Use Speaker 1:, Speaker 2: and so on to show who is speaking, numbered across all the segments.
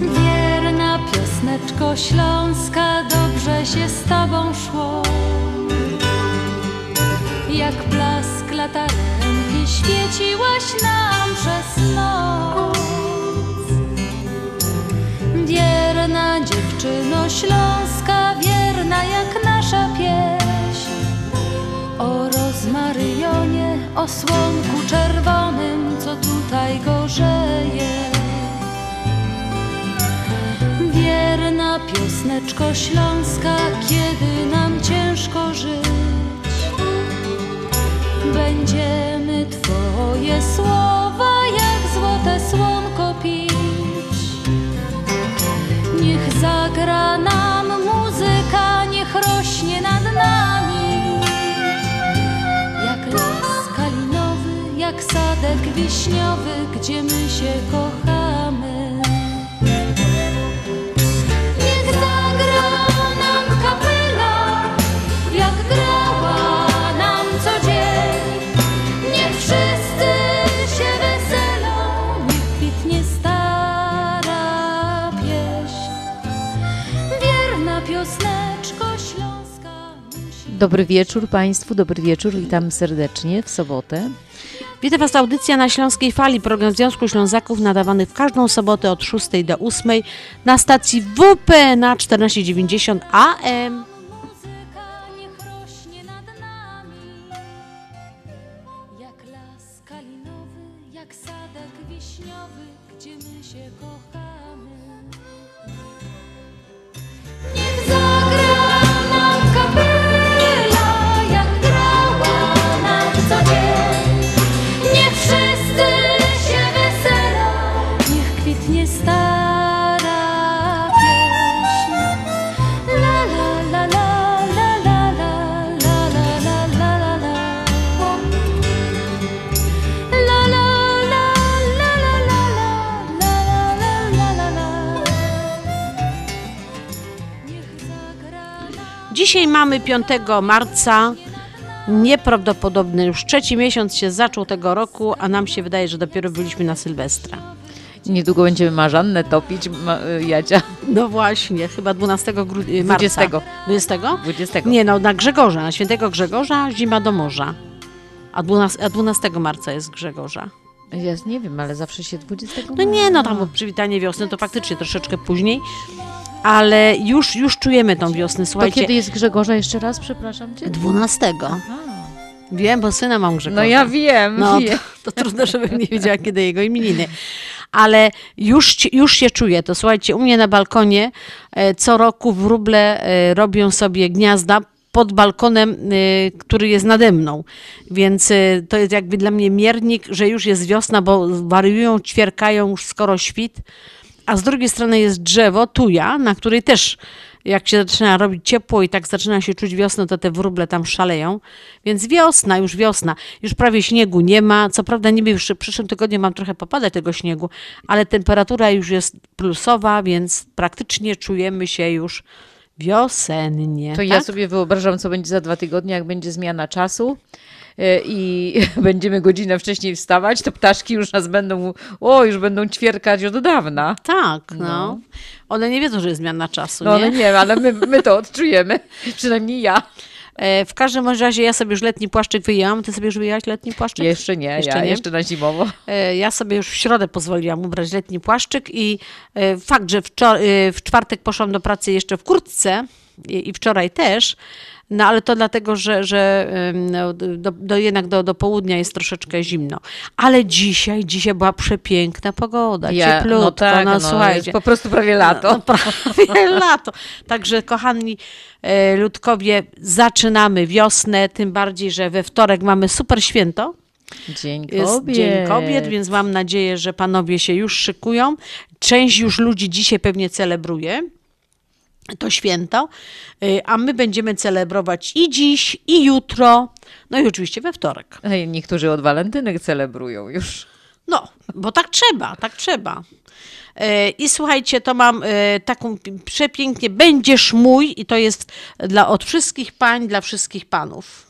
Speaker 1: Wierna piosneczko śląska, dobrze się z tobą szło. Jak blask latarenki świeciłaś nam przez noc. Wierna dziewczyno śląska, o słonku czerwonym, co tutaj gorzeje. Wierna piosneczko śląska, kiedy nam ciężko żyć, będziemy Twoje słowa wiśniowy, gdzie my się kochamy. Niech nam kapela, jak grała nam wszyscy się weselą. Wierna śląska.
Speaker 2: Dobry wieczór Państwu, dobry wieczór, witam serdecznie w sobotę.
Speaker 3: Witam Was audycja na Śląskiej Fali, program Związku Ślązaków nadawany w każdą sobotę od 6 do 8 na stacji WP na 1490 AM. Dzisiaj mamy 5 marca. Nieprawdopodobny, już trzeci miesiąc się zaczął tego roku, a nam się wydaje, że dopiero byliśmy na Sylwestra.
Speaker 2: Niedługo będziemy Marzannę topić, ma, Jadzia,
Speaker 3: No właśnie, chyba 12 grudnia.
Speaker 2: 20.
Speaker 3: 20?
Speaker 2: 20.
Speaker 3: Nie, no na Grzegorza, na świętego Grzegorza, zima do morza. A 12, a 12 marca jest Grzegorza.
Speaker 2: Ja nie wiem, ale zawsze się 20.
Speaker 3: No nie, no tam przywitanie wiosny to faktycznie troszeczkę później, ale już, już czujemy tą wiosnę.
Speaker 2: To
Speaker 3: Słuchajcie,
Speaker 2: kiedy jest Grzegorza jeszcze raz, przepraszam Cię?
Speaker 3: 12. Wiem, bo syna mam Grzegorza.
Speaker 2: No ja wiem,
Speaker 3: No,
Speaker 2: wiem.
Speaker 3: to, to trudno, żebym nie wiedziała, kiedy jego imieniny. Ale już, już się czuję. To słuchajcie, u mnie na balkonie e, co roku wróble e, robią sobie gniazda pod balkonem, e, który jest nade mną. Więc to jest jakby dla mnie miernik, że już jest wiosna, bo wariują, ćwierkają już skoro świt. A z drugiej strony jest drzewo, tuja, na której też jak się zaczyna robić ciepło i tak zaczyna się czuć wiosna, to te wróble tam szaleją. Więc wiosna, już wiosna. Już prawie śniegu nie ma. Co prawda niby już w przyszłym tygodniu mam trochę popadać tego śniegu, ale temperatura już jest plusowa, więc praktycznie czujemy się już wiosennie.
Speaker 2: To ja
Speaker 3: tak?
Speaker 2: sobie wyobrażam, co będzie za dwa tygodnie, jak będzie zmiana czasu i będziemy godzinę wcześniej wstawać, to ptaszki już nas będą, o, już będą ćwierkać od dawna.
Speaker 3: Tak, no.
Speaker 2: No.
Speaker 3: One nie wiedzą, że jest zmiana czasu,
Speaker 2: No
Speaker 3: nie?
Speaker 2: ale nie, ale my, my to odczujemy, przynajmniej ja.
Speaker 3: E, W każdym razie ja sobie już letni płaszczyk wyjęłam. Ty sobie już wyjęłaś letni płaszczyk?
Speaker 2: Jeszcze nie,
Speaker 3: Jeszcze
Speaker 2: ja
Speaker 3: nie?
Speaker 2: jeszcze na zimowo.
Speaker 3: E, Ja sobie już w środę pozwoliłam ubrać letni płaszczyk i e, fakt, że e, w czwartek poszłam do pracy jeszcze w kurtce i wczoraj też, no ale to dlatego, że, że no, do, do, jednak do, do południa jest troszeczkę zimno. Ale dzisiaj, dzisiaj była przepiękna pogoda, cieplutko,
Speaker 2: no tak, no,
Speaker 3: słuchajcie.
Speaker 2: jest po prostu prawie lato.
Speaker 3: No, prawie lato. Także kochani e, ludkowie, zaczynamy wiosnę, tym bardziej, że we wtorek mamy super święto.
Speaker 2: Dzień kobiet.
Speaker 3: Dzień Kobiet, więc mam nadzieję, że panowie się już szykują. Część już ludzi dzisiaj pewnie celebruje to święto, y, a my będziemy celebrować i dziś, i jutro, no i oczywiście we wtorek.
Speaker 2: Niektórzy od walentynek celebrują już.
Speaker 3: No, bo tak trzeba, tak trzeba. E, I słuchajcie, to mam e, taką pi- przepięknie, będziesz mój i to jest dla, od wszystkich pań, dla wszystkich panów.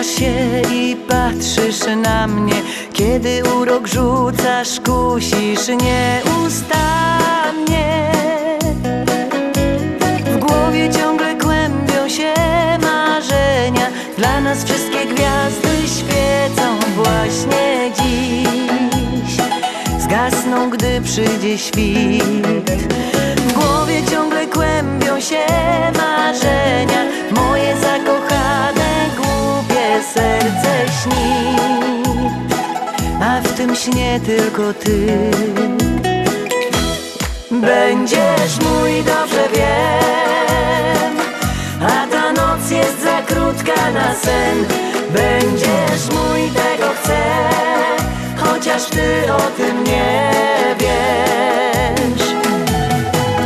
Speaker 4: Uśmiechasz się i patrzysz na mnie. Kiedy urok rzucasz, kusisz nieustannie. W głowie ciągle kłębią się marzenia. Dla nas wszystkie gwiazdy świecą właśnie dziś. Zgasną, gdy przyjdzie świt. W głowie ciągle kłębią się marzenia. Moje zakochane, serce śni A w tym śnie tylko ty. Będziesz mój, dobrze wiem A ta noc jest za krótka na sen. Będziesz mój, tego chcę Chociaż ty o tym nie wiesz.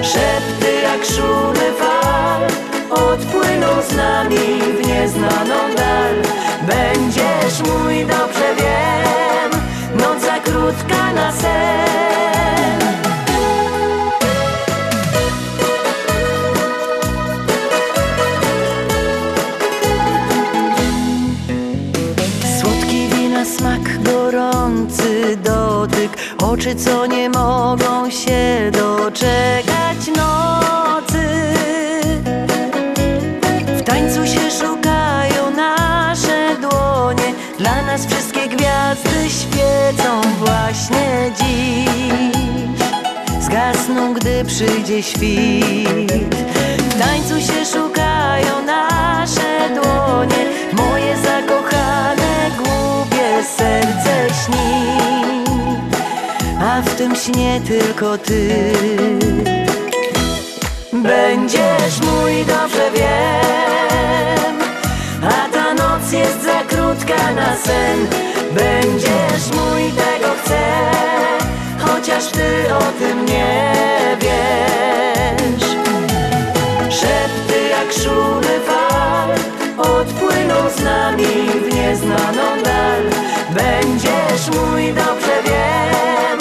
Speaker 4: Szepty jak szumy fal Odpłyną z nami w nieznaną dal Będziesz mój, dobrze wiem. Noc za krótka na sen. Słodki wina smak, gorący dotyk. Oczy, co nie mogą się doczekać. Nocy nas wszystkie gwiazdy świecą właśnie dziś. Zgasną, gdy przyjdzie świt. W tańcu się szukają nasze dłonie. Moje zakochane, głupie serce śni. A w tym śnie tylko ty. Będziesz mój, dobrze wiem jest za krótka na sen. Będziesz mój, tego chcę Chociaż ty o tym nie wiesz. Szepty jak szumy fal Odpłyną z nami w nieznaną dal. Będziesz mój, dobrze wiem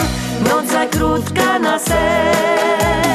Speaker 4: Noc za krótka na sen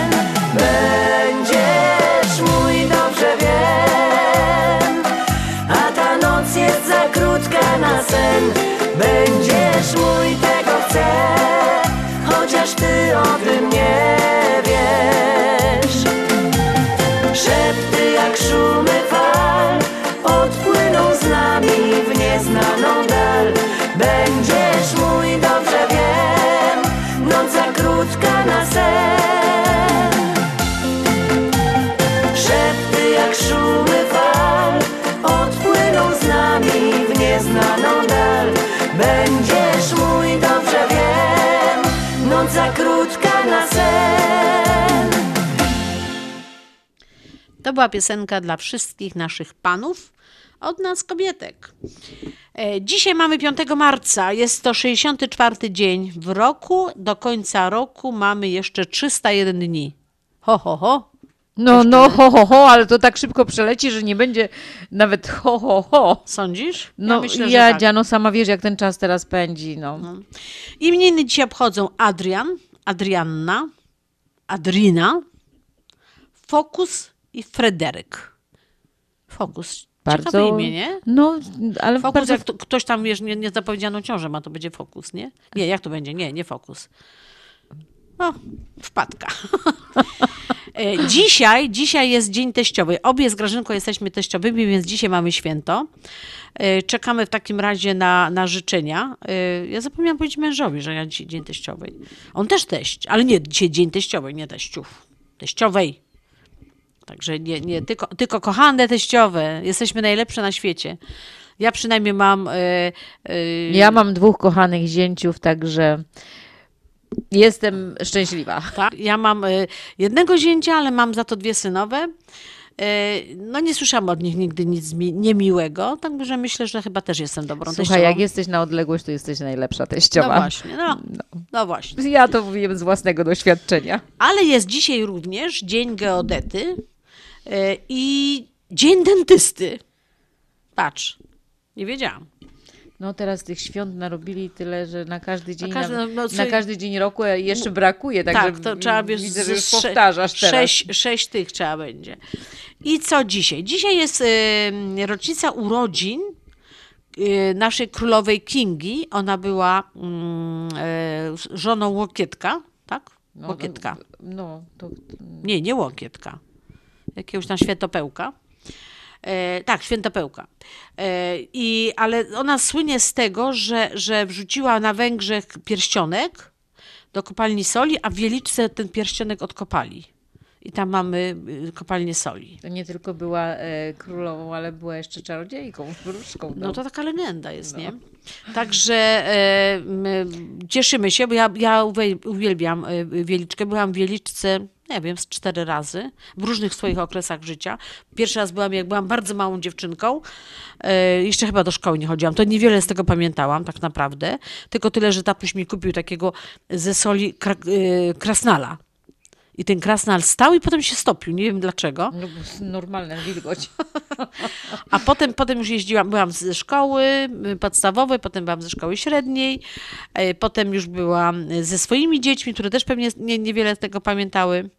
Speaker 3: To była piosenka dla wszystkich naszych panów, od nas kobietek. E, Dzisiaj mamy 5 marca, jest to 64 dzień w roku. Do końca roku mamy jeszcze 301 dni. Ho, ho, ho.
Speaker 2: No, no, ho, ho, ho, ale to tak szybko przeleci, że nie będzie nawet ho, ho, ho.
Speaker 3: Sądzisz?
Speaker 2: No, ja,
Speaker 3: myślę, że tak.
Speaker 2: Dziano, sama wiesz, jak ten czas teraz pędzi, no.
Speaker 3: Imieniny dzisiaj obchodzą Adrian, Adrianna, Adrina, Fokus i Fryderyk. Fokus. Ciekawe
Speaker 2: Bardzo,
Speaker 3: imię, nie?
Speaker 2: No, ale
Speaker 3: Fokus,
Speaker 2: bardzo
Speaker 3: jak to, ktoś tam, wiesz, nie, niezapowiedzianą ciążę ma, to będzie fokus, nie? Nie, jak to będzie? Nie, nie fokus. O, wpadka. E, dzisiaj, dzisiaj jest Dzień Teściowy. Obie z Grażynką jesteśmy teściowymi, więc dzisiaj mamy święto. E, Czekamy w takim razie na, na życzenia. E, Ja zapomniałam powiedzieć mężowi, że ja dzisiaj Dzień Teściowej. On też teść, ale nie, dzisiaj Dzień Teściowej, nie teściów. Teściowej. Także nie, nie tylko, tylko kochane teściowe. Jesteśmy najlepsze na świecie. Ja przynajmniej mam... e, e,
Speaker 2: Ja mam dwóch kochanych zięciów, także jestem szczęśliwa.
Speaker 3: Tak, ja mam y, jednego zięcia, ale mam za to dwie synowe. E, No nie słyszałam od nich nigdy nic mi- niemiłego, także myślę, że chyba też jestem dobrą
Speaker 2: Słuchaj,
Speaker 3: teściową.
Speaker 2: jak jesteś na odległość, to jesteś najlepsza teściowa.
Speaker 3: No właśnie, no, no właśnie.
Speaker 2: Ja to wiem z własnego doświadczenia.
Speaker 3: Ale jest dzisiaj również Dzień Geodety i Dzień Dentysty. Patrz, nie wiedziałam.
Speaker 2: No teraz tych świąt narobili tyle, że na każdy dzień, na,
Speaker 3: każdy- no, no,
Speaker 2: na każdy dzień roku jeszcze brakuje, także
Speaker 3: tak, to trzeba wiesz,
Speaker 2: widzę, że już
Speaker 3: sze-
Speaker 2: powtarzasz teraz.
Speaker 3: Sześć, sześć tych trzeba będzie. I co dzisiaj? Dzisiaj jest e, rocznica urodzin e, naszej królowej Kingi. Ona była e, żoną Łokietka, tak?
Speaker 2: No,
Speaker 3: Łokietka.
Speaker 2: No, to
Speaker 3: Nie, nie Łokietka. Jakiegoś tam świętopełka. E, tak, świętopełka. E, i, ale ona słynie z tego, że, że wrzuciła na Węgrzech pierścionek do kopalni soli, a w Wieliczce ten pierścionek odkopali. I tam mamy y, kopalnię soli.
Speaker 2: To nie tylko była e, królową, ale była jeszcze czarodziejką, wróżką.
Speaker 3: No to taka legenda jest, nie? Także e, cieszymy się, bo ja, ja uwielbiam e, Wieliczkę. Byłam w Wieliczce, nie wiem, z cztery razy w różnych swoich okresach życia. Pierwszy raz byłam, jak byłam bardzo małą dziewczynką. E, jeszcze chyba do szkoły nie chodziłam. To niewiele z tego pamiętałam, tak naprawdę. Tylko tyle, że tatuś mi kupił takiego ze soli e, krasnala. I ten krasnal stał i potem się stopił. Nie wiem dlaczego.
Speaker 2: No, normalna wilgoć.
Speaker 3: A potem, potem już jeździłam, byłam ze szkoły y, podstawowej, potem byłam ze szkoły średniej, e, potem już byłam ze swoimi dziećmi, które też pewnie nie, niewiele z tego pamiętały.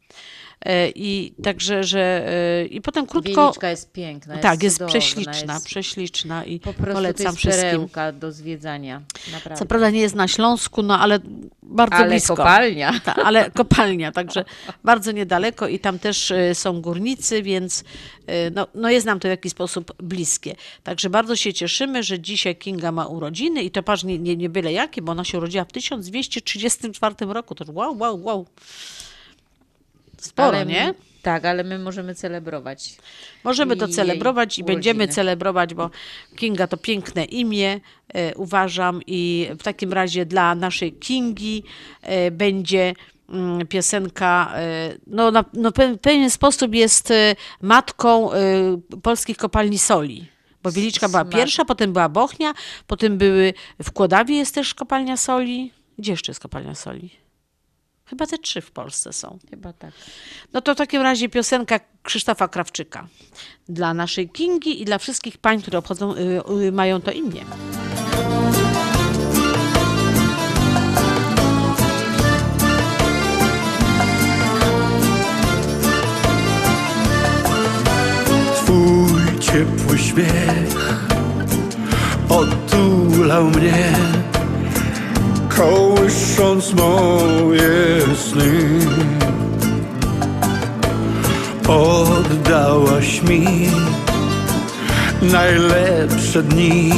Speaker 3: E, I także, że e, i potem krótko.
Speaker 2: Wieliczka jest piękna, jest
Speaker 3: tak, jest
Speaker 2: cudowna,
Speaker 3: prześliczna,
Speaker 2: jest
Speaker 3: prześliczna i
Speaker 2: po prostu to
Speaker 3: polecam
Speaker 2: jest
Speaker 3: wszystkim.
Speaker 2: do zwiedzania. Naprawdę.
Speaker 3: Co prawda nie jest na Śląsku, no ale bardzo
Speaker 2: ale
Speaker 3: blisko.
Speaker 2: kopalnia.
Speaker 3: Ta, ale kopalnia, także bardzo niedaleko i tam też y, są górnicy, więc no, no jest nam to w jakiś sposób bliskie. Także bardzo się cieszymy, że dzisiaj Kinga ma urodziny i to patrz, nie, nie, nie byle jakie, bo ona się urodziła w 1234 roku. To wow, wow, wow. Sporo,
Speaker 2: ale,
Speaker 3: nie?
Speaker 2: Tak, ale my możemy celebrować.
Speaker 3: Możemy to celebrować i będziemy
Speaker 2: urodziny.
Speaker 3: celebrować, bo Kinga to piękne imię, e, uważam, i w takim razie dla naszej Kingi e, będzie mm, piosenka, e, no na no, pe- pewien sposób jest e, matką e, polskich kopalni soli. Bo Wieliczka była pierwsza, potem była Bochnia, potem były w Kłodawie jest też kopalnia soli. Gdzie jeszcze jest kopalnia soli? Chyba te trzy w Polsce są.
Speaker 2: Chyba tak.
Speaker 3: No to w takim razie piosenka Krzysztofa Krawczyka dla naszej Kingi i dla wszystkich pań, które obchodzą, y, y, mają to imię.
Speaker 5: Twój ciepły śmiech otulał mnie, kołysząc moje sny. Oddałaś mi najlepsze dni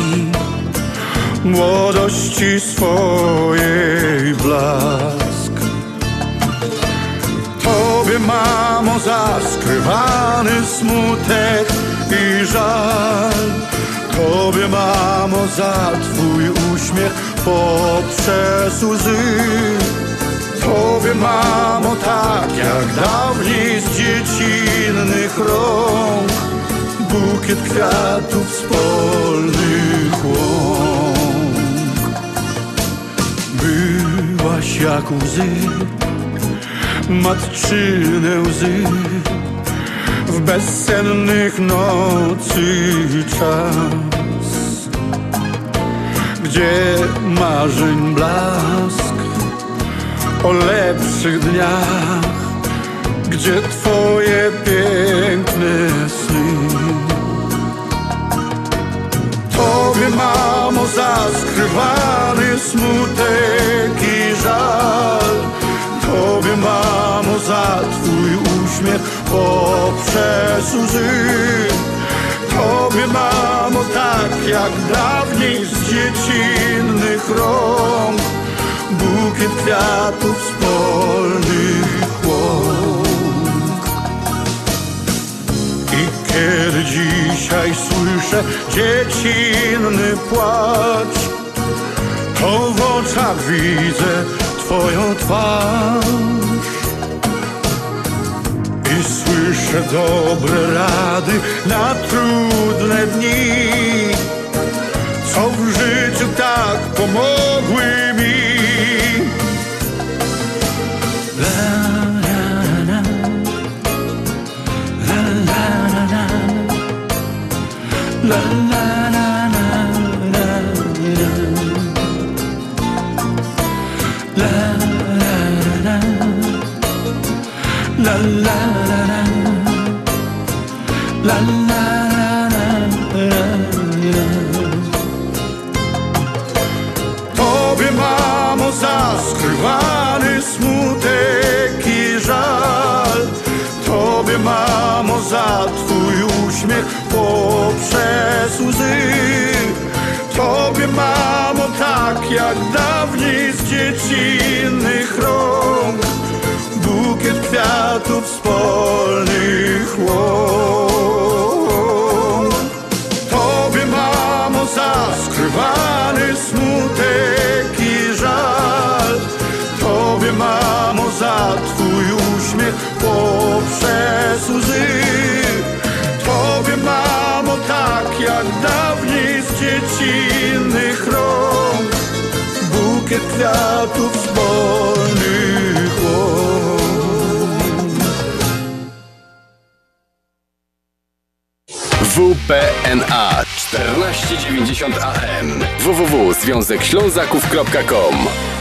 Speaker 5: młodości swojej blask. Tobie, mamo, za skrywany smutek i żal. Tobie, mamo, za twój uśmiech poprzez łzy. Tobie, mamo, tak jak dawniej z dziecinnych rąk. Bukiet kwiatów z polnych łąk. Byłaś jak łzy matczyne łzy w bezsennych nocy czas, gdzie marzeń blask o lepszych dniach, gdzie twoje piękne sny. Tobie, mamo, za skrywany smutek i żal. Tobie, mamo, za twój uśmiech poprzez łzy. Tobie, mamo, tak jak dawniej z dziecinnych rąk. Bukiet kwiatów z polnych łąk. I kiedy dzisiaj słyszę dziecinny płacz, to w oczach widzę Twoją twarz. I słyszę dobre rady na trudne dni, co w życiu tak pomogły mi. La la la la La la. La la la Tobie mamo za skrywany smutek i żal. Tobie mamo za twój uśmiech poprzez łzy. Tobie mamo tak jak dawniej z dziecinnych rąk kwiatów z polnych łąk. Tobie, mamo, za skrywany smutek i żal. Tobie, mamo, za twój uśmiech poprzez łzy. Tobie, mamo, tak jak dawniej z dziecinnych rąk. Bukiet kwiatów z polnych.
Speaker 6: WPNA 1490 AM www.związekślązaków.com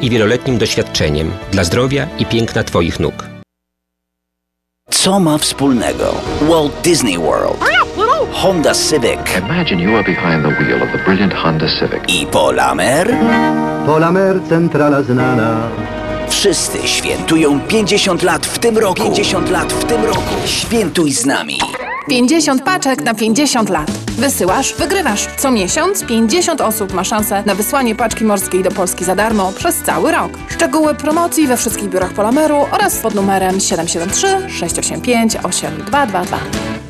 Speaker 7: i wieloletnim doświadczeniem dla zdrowia i piękna Twoich nóg.
Speaker 8: Co ma wspólnego Walt Disney World, Honda Civic
Speaker 9: Imagine you are behind the wheel of the brilliant Honda Civic.
Speaker 8: i Polamer?
Speaker 10: Polamer centrala znana.
Speaker 8: Wszyscy świętują 50 lat w tym roku. 50 lat w tym roku. Świętuj z nami.
Speaker 11: 50 paczek na 50 lat. Wysyłasz, wygrywasz. Co miesiąc 50 osób ma szansę na wysłanie paczki morskiej do Polski za darmo przez cały rok. Szczegóły promocji we wszystkich biurach Polameru oraz pod numerem 773 685 8222.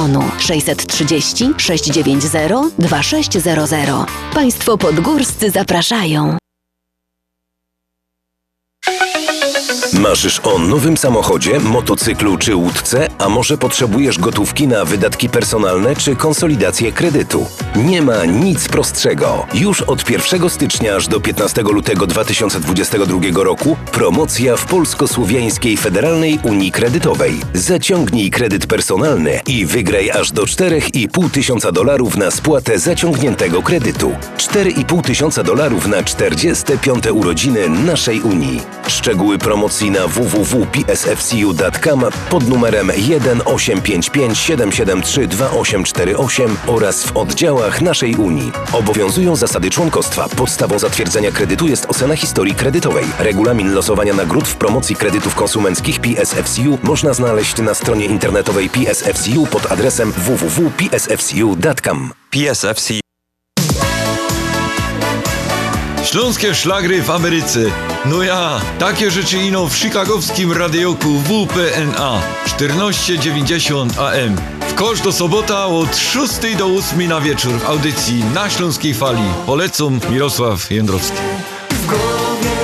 Speaker 12: 630 690 2600. Państwo podgórscy zapraszają.
Speaker 13: Marzysz o nowym samochodzie, motocyklu czy łódce, a może potrzebujesz gotówki na wydatki personalne czy konsolidację kredytu? Nie ma nic prostszego. Już od 1 stycznia aż do 15 lutego 2022 roku promocja w Polsko-Słowiańskiej Federalnej Unii Kredytowej. Zaciągnij kredyt personalny i wygraj aż do 4,5 tysiąca dolarów na spłatę zaciągniętego kredytu. 4,5 tysiąca dolarów na 45 urodziny naszej Unii. Szczegóły promocji na www.psfcu.com pod numerem 1 855 773 2848 oraz w oddziałach naszej Unii. Obowiązują zasady członkostwa. Podstawą zatwierdzenia kredytu jest ocena historii kredytowej. Regulamin losowania nagród w promocji kredytów konsumenckich PSFCU można znaleźć na stronie internetowej PSFCU pod adresem www.psfcu.com.
Speaker 14: PSFC. Śląskie szlagry w Ameryce. No ja, takie rzeczy ino w chicagowskim radioku WPNA 1490 AM. W kosz do sobota od 6 do 8 na wieczór w audycji na Śląskiej Fali. Polecam Mirosław Jędrowski.
Speaker 4: w głowie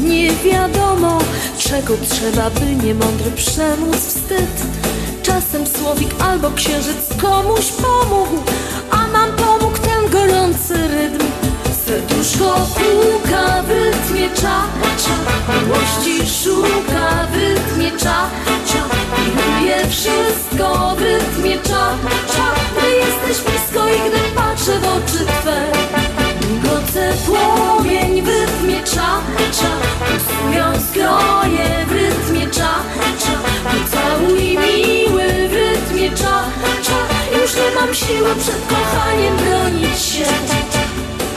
Speaker 4: nie
Speaker 1: wiadomo Czego trzeba, by niemądry przemóc wstyd. Czasem słowik albo księżyc komuś pomógł A nam pomógł ten gorący rytm. Serduszko puka w rytmie cza, Miłości szuka w rytmie cza, lubię wszystko w rytmie cza, jesteś blisko i gdy patrzę w oczy Twe Migocę płomień w rytmie cza, cza w rytmie cza, cza. Pocałuj miły w rytmie cza, cza. Już nie mam siły przed kochaniem bronić się.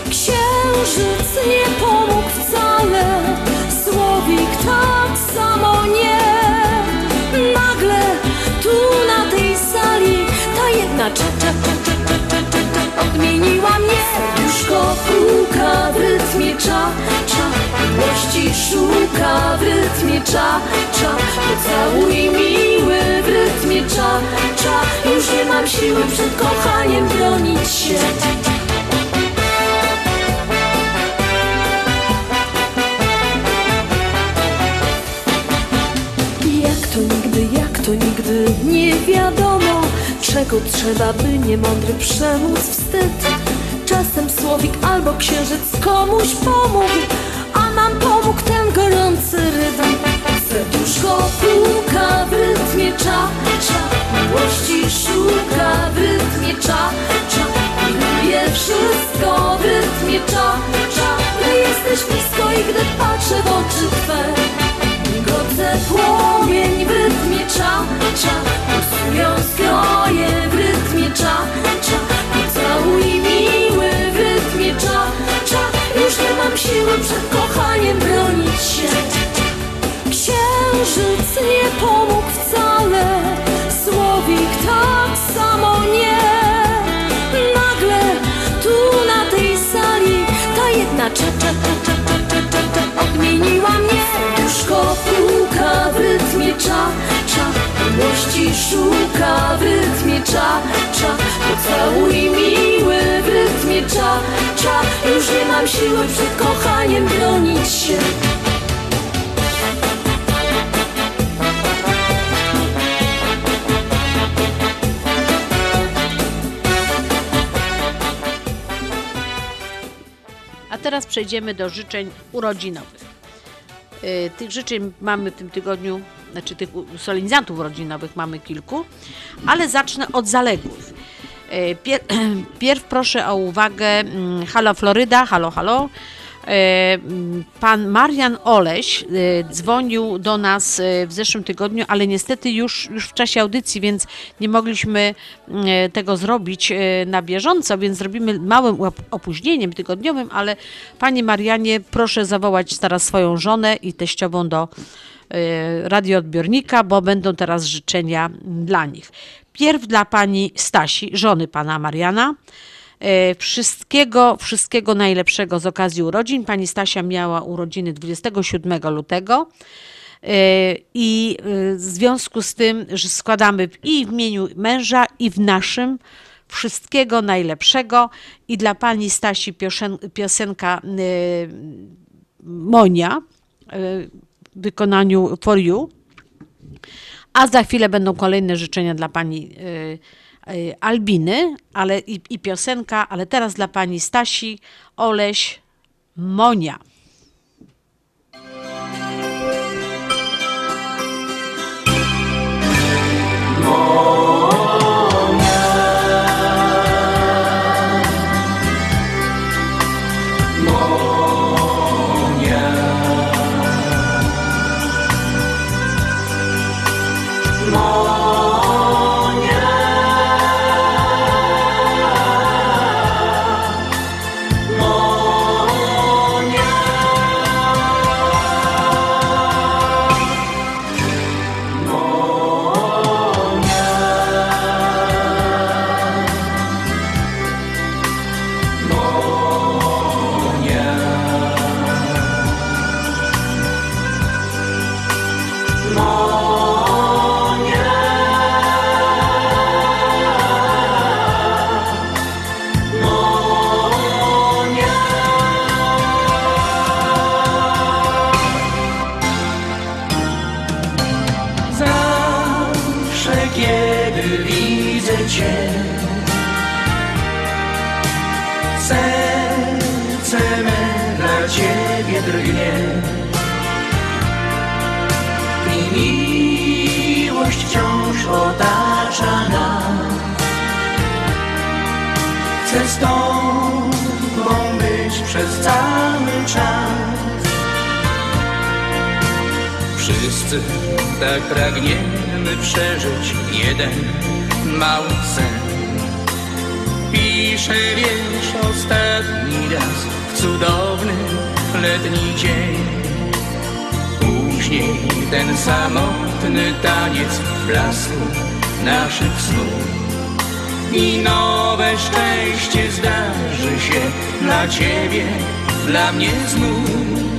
Speaker 1: Księżyc nie pomógł wcale Słowik tak samo nie. Nagle tu na tej sali Ta jedna cza, cza, cza Odmieniła mnie Serduszko puka w rytmie cza, cza. Miłości szuka w rytmie cza, cza. Pocałuj miły w rytmie cza, cza. Już nie mam siły przed kochaniem bronić się. Jak to nigdy, jak to nigdy? Nie wiadomo Czego trzeba, by niemądry przemóc wstyd? Czasem słowik albo księżyc komuś pomógł A nam pomógł ten gorący rytm. Serduszko puka w rytmie cza, cza. Miłości szuka w rytmie cza, cza. Lubię wszystko w rytmie cza, cza. Gdy jesteś blisko i gdy patrzę w oczy Twe Migoce płomień w rytmie cza, cza. Pulsują skroje w rytmie cza, cza. Pocałuj miły w rytmie cza, cza. Już nie mam siły przed kochaniem bronić się. Księżyc nie pomógł wcale Słowik tak samo nie. Nagle tu na tej sali Ta jedna cza, cza, cza, cza Odmieniła mnie Serduszko puka w rytmie cza, cza. Miłości szuka w rytmie cza, cza. Pocałuj miły w rytmie cza, cza. Już nie mam siły przed kochaniem bronić się.
Speaker 3: Teraz przejdziemy do życzeń urodzinowych. Y, Tych życzeń mamy w tym tygodniu, znaczy tych solenizantów urodzinowych mamy kilku, ale zacznę od zaległych. Y, Pier, pierw proszę o uwagę mm, Halo Floryda, halo, halo. Mm, Pan Marian Oleś y, dzwonił do nas y, w zeszłym tygodniu, ale niestety już, już w czasie audycji, więc nie mogliśmy tego zrobić na bieżąco, więc zrobimy małym op- opóźnieniem tygodniowym, ale Panie Marianie, proszę zawołać teraz swoją żonę i teściową do radioodbiornika, bo będą teraz życzenia dla nich. Pierw dla pani Stasi, żony pana Mariana. E, Wszystkiego, wszystkiego najlepszego z okazji urodzin. Pani Stasia miała urodziny 27 lutego. E, I e, w związku z tym, że składamy i w imieniu męża, i w naszym wszystkiego najlepszego. I dla pani Stasi piosen- piosenka Monia w wykonaniu For You. A za chwilę będą kolejne życzenia dla pani Albiny ale i, i piosenka, ale teraz dla pani Stasi, Oleś, Monia.
Speaker 15: Wszyscy tak pragniemy przeżyć jeden mały sen. Piszę wiersz ostatni raz w cudowny letni dzień. Później ten samotny taniec w blasku naszych snów. I nowe szczęście zdarzy się dla Ciebie, dla mnie znów.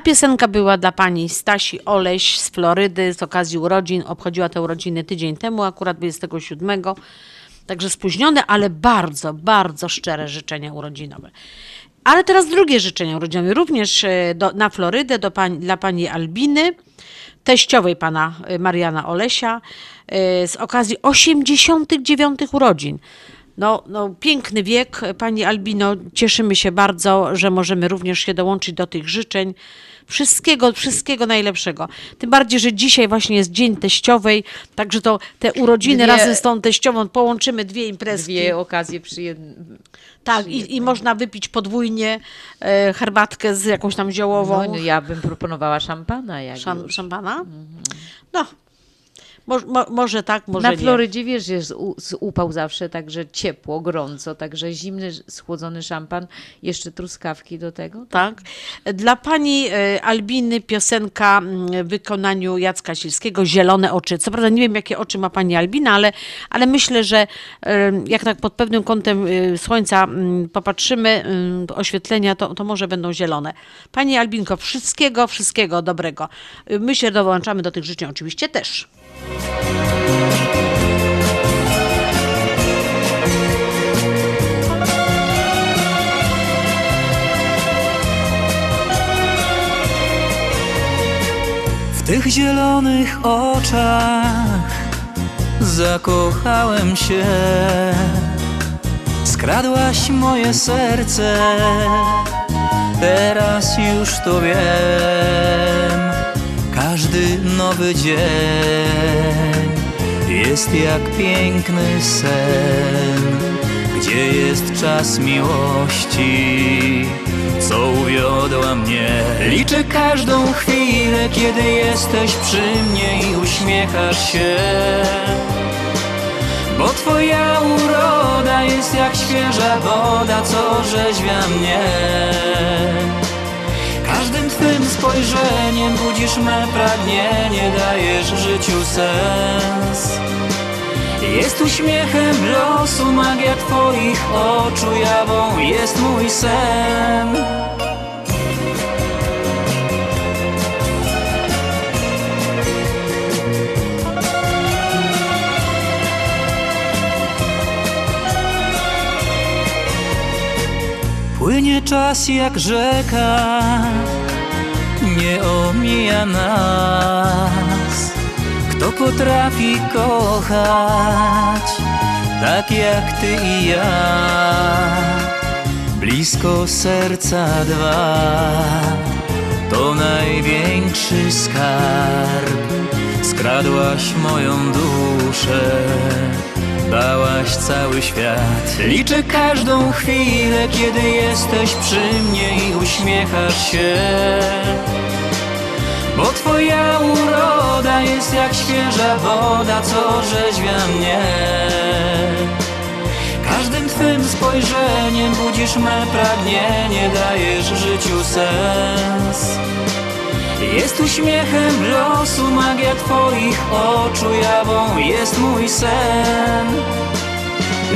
Speaker 3: Ta piosenka była dla pani Stasi Oleś z Florydy z okazji urodzin. Obchodziła te urodziny tydzień temu, akurat 27. Także spóźnione, ale bardzo, bardzo szczere życzenia urodzinowe. Ale teraz drugie życzenia urodzinowe, również e, do, na Florydę do pani, dla pani Albiny, teściowej pana e, Mariana Olesia, e, z okazji 89 urodzin. No, no, piękny wiek, Pani Albino. Cieszymy się bardzo, że możemy również się dołączyć do tych życzeń. Wszystkiego, wszystkiego najlepszego. Tym bardziej, że dzisiaj właśnie jest Dzień Teściowej, także to te urodziny
Speaker 2: Dwie-
Speaker 3: razem z tą teściową połączymy dwie imprezki.
Speaker 2: Dwie okazje przy jednym.
Speaker 3: Tak, i, i można wypić podwójnie e, herbatkę z jakąś tam ziołową.
Speaker 2: No, ja bym proponowała szampana. Jak
Speaker 3: Szam, szampana? No, mo, mo, może tak, może
Speaker 2: Na
Speaker 3: nie.
Speaker 2: Florydzie wiesz, jest upał zawsze, także ciepło, gorąco, także zimny, schłodzony szampan, jeszcze truskawki do tego.
Speaker 3: Tak. Dla pani e, Albiny piosenka w wykonaniu Jacka Silskiego, Zielone oczy. Co prawda nie wiem, jakie oczy ma pani Albina, ale, ale myślę, że e, jak tak pod pewnym kątem e, słońca popatrzymy, oświetlenia, to, to może będą zielone. Pani Albinko, wszystkiego, wszystkiego dobrego. My się dołączamy do tych życzeń oczywiście też.
Speaker 16: W tych zielonych oczach zakochałem się. Skradłaś moje serce, teraz już to wiem. Każdy nowy dzień jest jak piękny sen, gdzie jest czas miłości, co uwiodła mnie. Liczę każdą chwilę, kiedy jesteś przy mnie i uśmiechasz się. Bo twoja uroda jest jak świeża woda, co orzeźwia mnie. Twym spojrzeniem budzisz me pragnienie, dajesz życiu sens. Jest uśmiechem losu, magia twoich oczu, jawą jest mój sen. Płynie czas jak rzeka, nie omija nas. Kto potrafi kochać, tak jak ty i ja, blisko serca dwa, to największy skarb. Skradłaś moją duszę, dałaś cały świat. Liczę każdą chwilę, kiedy jesteś przy mnie i uśmiechasz się. Bo twoja uroda jest jak świeża woda, co orzeźwia mnie. Każdym twym spojrzeniem budzisz me pragnienie, dajesz życiu sens. Jest uśmiechem losu, magia twoich oczu, jawą jest mój sen.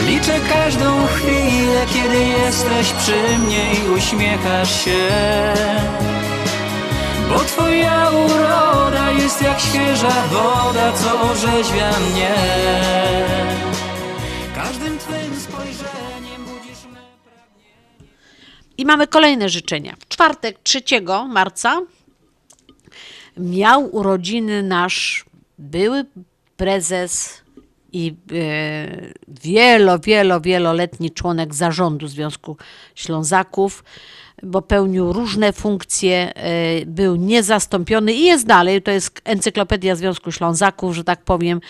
Speaker 16: Liczę każdą chwilę, kiedy jesteś przy mnie i uśmiechasz się. Bo twoja uroda jest jak świeża woda, co orzeźwia mnie. Każdym twym spojrzeniem budzisz me
Speaker 3: I mamy kolejne życzenia. W czwartek 3 marca miał urodziny nasz były prezes i e, wielo, wielo, wieloletni członek zarządu Związku Ślązaków, bo pełnił różne funkcje, e, był niezastąpiony i jest dalej. To jest encyklopedia Związku Ślązaków, że tak powiem.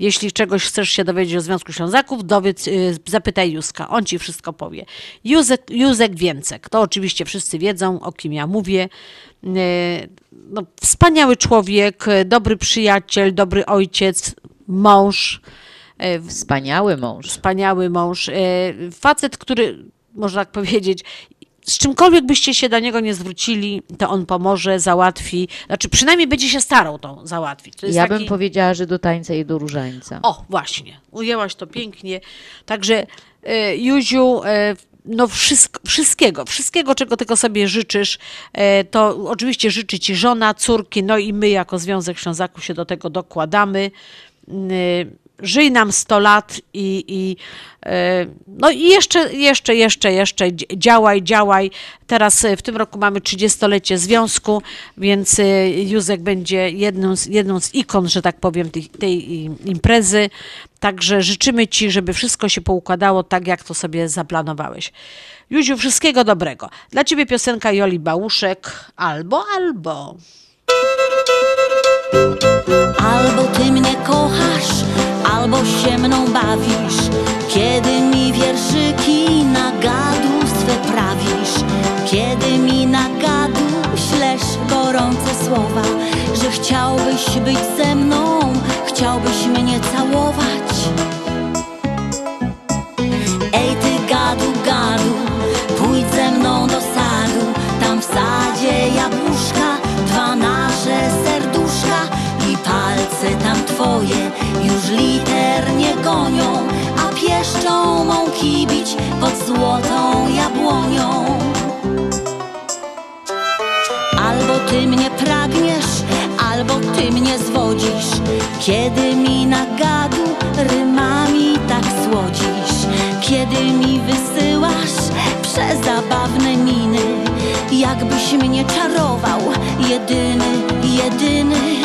Speaker 3: Jeśli czegoś chcesz się dowiedzieć o Związku Ślązaków, dowiedz, e, zapytaj Józka, on ci wszystko powie. Józek, Józek Więcek, to oczywiście wszyscy wiedzą, o kim ja mówię. E, No, wspaniały człowiek, dobry przyjaciel, dobry ojciec, mąż.
Speaker 2: Wspaniały mąż.
Speaker 3: Wspaniały mąż. Facet, który, można tak powiedzieć, z czymkolwiek byście się do niego nie zwrócili, to on pomoże, załatwi. Znaczy, przynajmniej będzie się starał to załatwić. To
Speaker 2: Ja
Speaker 3: taki...
Speaker 2: bym powiedziała, że do tańca i do różańca.
Speaker 3: O, właśnie. Ujęłaś to pięknie. Także e, Józiu, e, no wszystko, wszystkiego, wszystkiego, czego tylko sobie życzysz, e, to oczywiście życzy Ci żona, córki, no i my jako Związek Ślązaków się do tego dokładamy. Żyj nam 100 lat i, i e, no i jeszcze, jeszcze, jeszcze, jeszcze dzi- działaj, działaj. Teraz e, w tym roku mamy 30-lecie związku, więc e, Józek będzie jedną z, jedną z ikon, że tak powiem, tej, tej imprezy. Także życzymy Ci, żeby wszystko się poukładało tak, jak to sobie zaplanowałeś. Józiu, wszystkiego dobrego. Dla Ciebie piosenka Joli Bałuszek albo, albo.
Speaker 17: Albo ty mnie kochasz, albo się mną bawisz Kiedy mi wierszyki na gadu swe prawisz. Kiedy mi na gadu ślesz gorące słowa Że chciałbyś być ze mną, chciałbyś mnie całować już liternie gonią A pieszczą mąki bić pod złotą jabłonią. Albo ty mnie pragniesz, albo ty mnie zwodzisz. Kiedy mi na gadu rymami tak słodzisz. Kiedy mi wysyłasz przezabawne miny. Jakbyś mnie czarował, jedyny, jedyny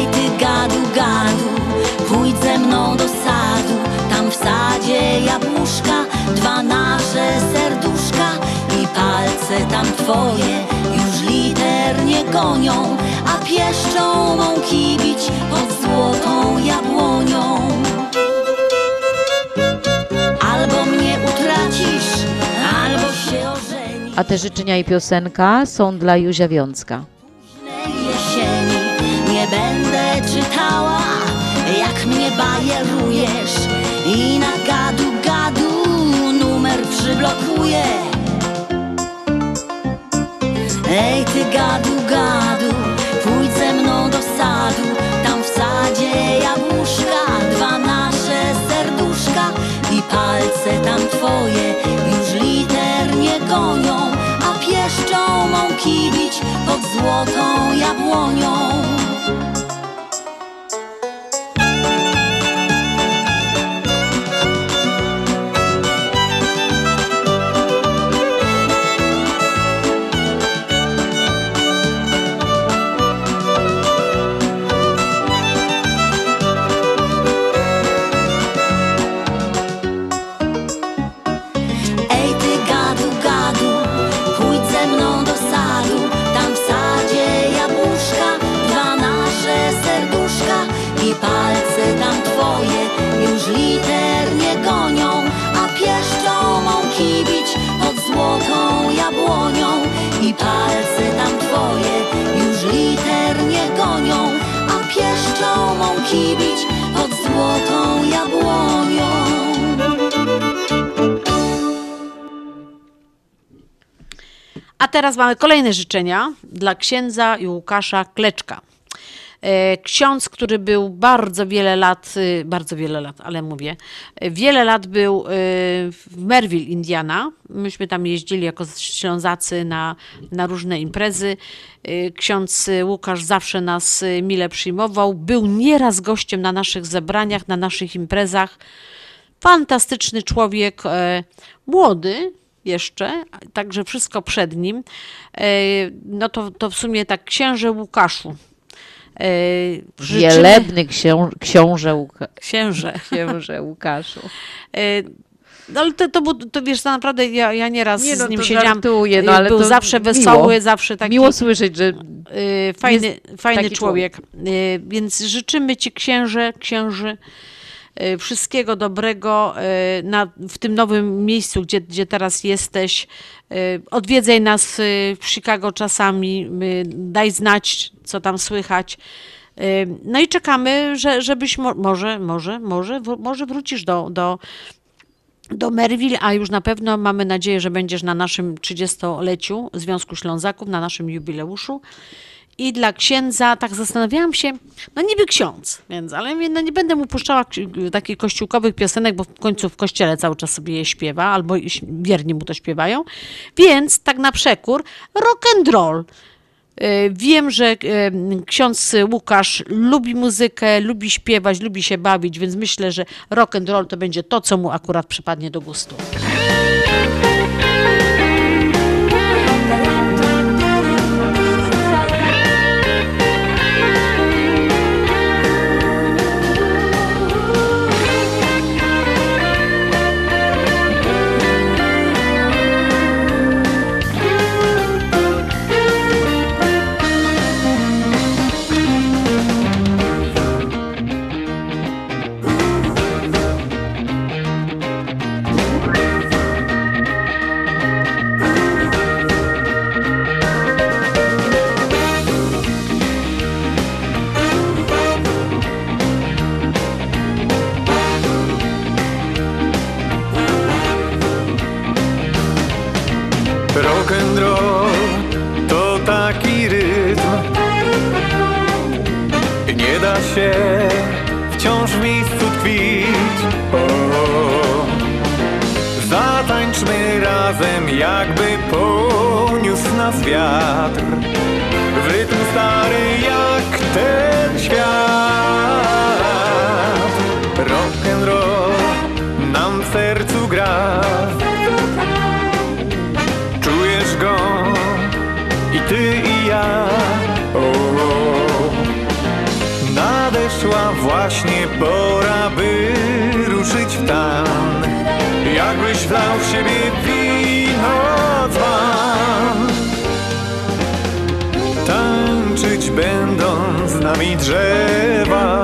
Speaker 17: Ej ty gadu, gadu, pójdź ze mną do sadu. Tam w sadzie jabłuszka, dwa nasze serduszka I palce tam twoje już liternie gonią A pieszczą mąki bić pod złotą jabłonią. Albo mnie utracisz, albo się ożenisz.
Speaker 2: A te życzenia i piosenka są dla Józia Wiązka.
Speaker 17: Przyblokuję Ej ty gadu gadu, pójdź ze mną do sadu. Tam w sadzie jabłuszka, dwa nasze serduszka I palce tam twoje już liternie gonią A pieszczą mąki bić pod złotą jabłonią już liternie gonią A pieszczą mąki bić pod złotą jabłonią A
Speaker 3: teraz mamy kolejne życzenia dla księdza i Łukasza Kleczka. E, Ksiądz, który był bardzo wiele lat, y, bardzo wiele lat, ale mówię, y, wiele lat był y, w Merville, Indiana. Myśmy tam jeździli jako ślązacy na, na różne imprezy. Ksiądz Łukasz zawsze nas mile przyjmował. Był nieraz gościem na naszych zebraniach, na naszych imprezach. Fantastyczny człowiek, e, młody jeszcze, także wszystko przed nim. E, No to, to w sumie tak księże Łukaszu. E, życzymy-
Speaker 2: Wielebny ksią, książę, Łuka,
Speaker 3: Księże.
Speaker 2: księże Łukaszu.
Speaker 3: E, No ale to, to, to wiesz, to naprawdę ja, ja nieraz
Speaker 2: Nie, no,
Speaker 3: z nim siedziałam.
Speaker 2: żartuję, no,
Speaker 3: E,
Speaker 2: ale
Speaker 3: był zawsze
Speaker 2: miło.
Speaker 3: wesoły, zawsze taki.
Speaker 2: Miło słyszeć, że
Speaker 3: fajny, fajny człowiek. E, Więc życzymy Ci księże, księży wszystkiego dobrego e, na, w tym nowym miejscu, gdzie, gdzie teraz jesteś. E, Odwiedzaj nas w Chicago czasami, daj znać, co tam słychać. No i czekamy, że, żebyś mo, może, może, może, może wrócisz do, do, do a już na pewno mamy nadzieję, że będziesz na naszym 30-leciu Związku Ślązaków, na naszym jubileuszu. I dla księdza, tak zastanawiałam się, no niby ksiądz, więc, ale no nie będę mu puszczała takich kościółkowych piosenek, bo w końcu w kościele cały czas sobie je śpiewa, albo wierni mu to śpiewają. Więc tak na przekór, rock and roll. E, Wiem, że e, ksiądz Łukasz lubi muzykę, lubi śpiewać, lubi się bawić, więc myślę, że rock and roll to będzie to, co mu akurat przypadnie do gustu.
Speaker 18: Jakby poniósł nas wiatr W rytm stary jak ten świat nami drzewa.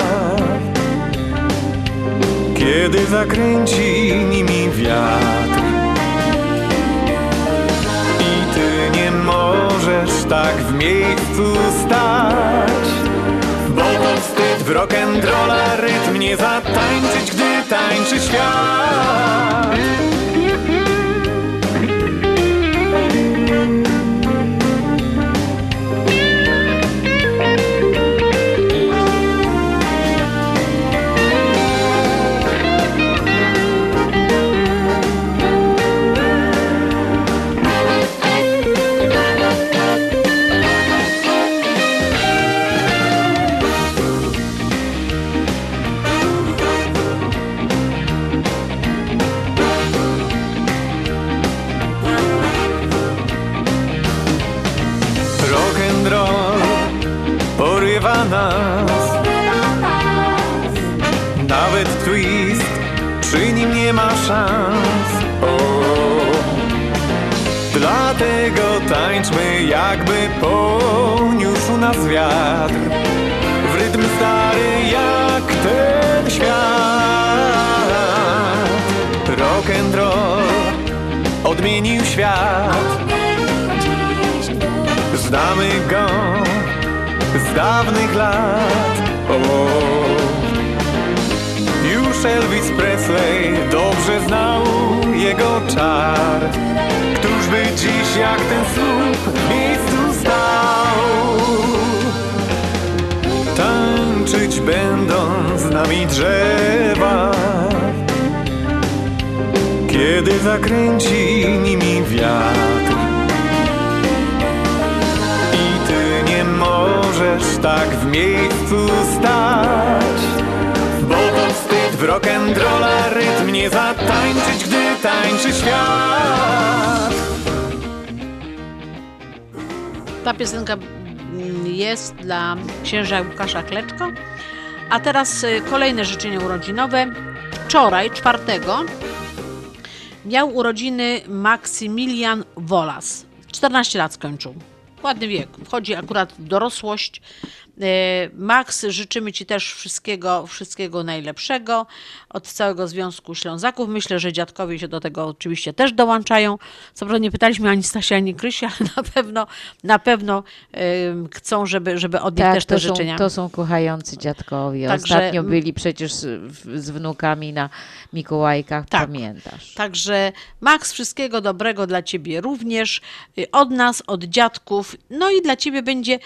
Speaker 18: Kiedy zakręci nimi wiatr i ty nie możesz tak w miejscu stać Bo to wstyd w rock'n'rolla rytm nie zatańczyć, gdy tańczy świat jakby poniósł nas wiatr W rytm stary jak ten świat. Rock and roll odmienił świat. Znamy go z dawnych lat. O, Już Elvis Presley dobrze znał jego czar Któż by dziś jak ten słup miejscu stał. Tańczyć będą z nami drzewa. Kiedy zakręci nimi wiatr. I ty nie możesz tak w miejscu stać Bo wstyd w rock'n'rolla rytm nie zatańczyć, gdy tańczy świat
Speaker 3: Ta piosenka mm, jest dla księża Łukasza Kleczko. A teraz y, kolejne życzenie urodzinowe. Wczoraj, czwartego, miał urodziny Maksymilian Wolas. 14 lat skończył. Ładny wiek. Wchodzi akurat w dorosłość. E, Max, życzymy Ci też wszystkiego, wszystkiego najlepszego od całego Związku Ślązaków. Myślę, że dziadkowie się do tego oczywiście też dołączają. Co prawda nie pytaliśmy ani Stasia, ani Krysi, ale na pewno, na pewno em, chcą, żeby, żeby od nich
Speaker 2: Tak,
Speaker 3: też te
Speaker 2: to są,
Speaker 3: życzenia.
Speaker 2: to są kochający dziadkowie.
Speaker 3: Także-
Speaker 2: Ostatnio byli przecież z, z wnukami na Mikołajkach,
Speaker 3: Tak.
Speaker 2: pamiętasz.
Speaker 3: Także Max, wszystkiego dobrego dla Ciebie również, y, od nas, od dziadków, no i dla Ciebie będzie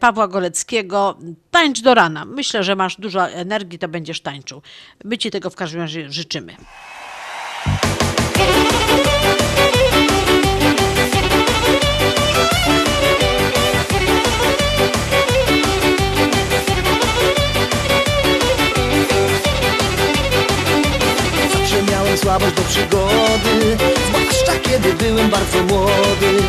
Speaker 3: Pawła Goleckiego, takiego tańcz do rana. Myślę, że masz dużo energii, to będziesz tańczył. My Ci tego w każdym razie życzymy.
Speaker 19: słabość do przygody Zwłaszcza kiedy byłem bardzo młody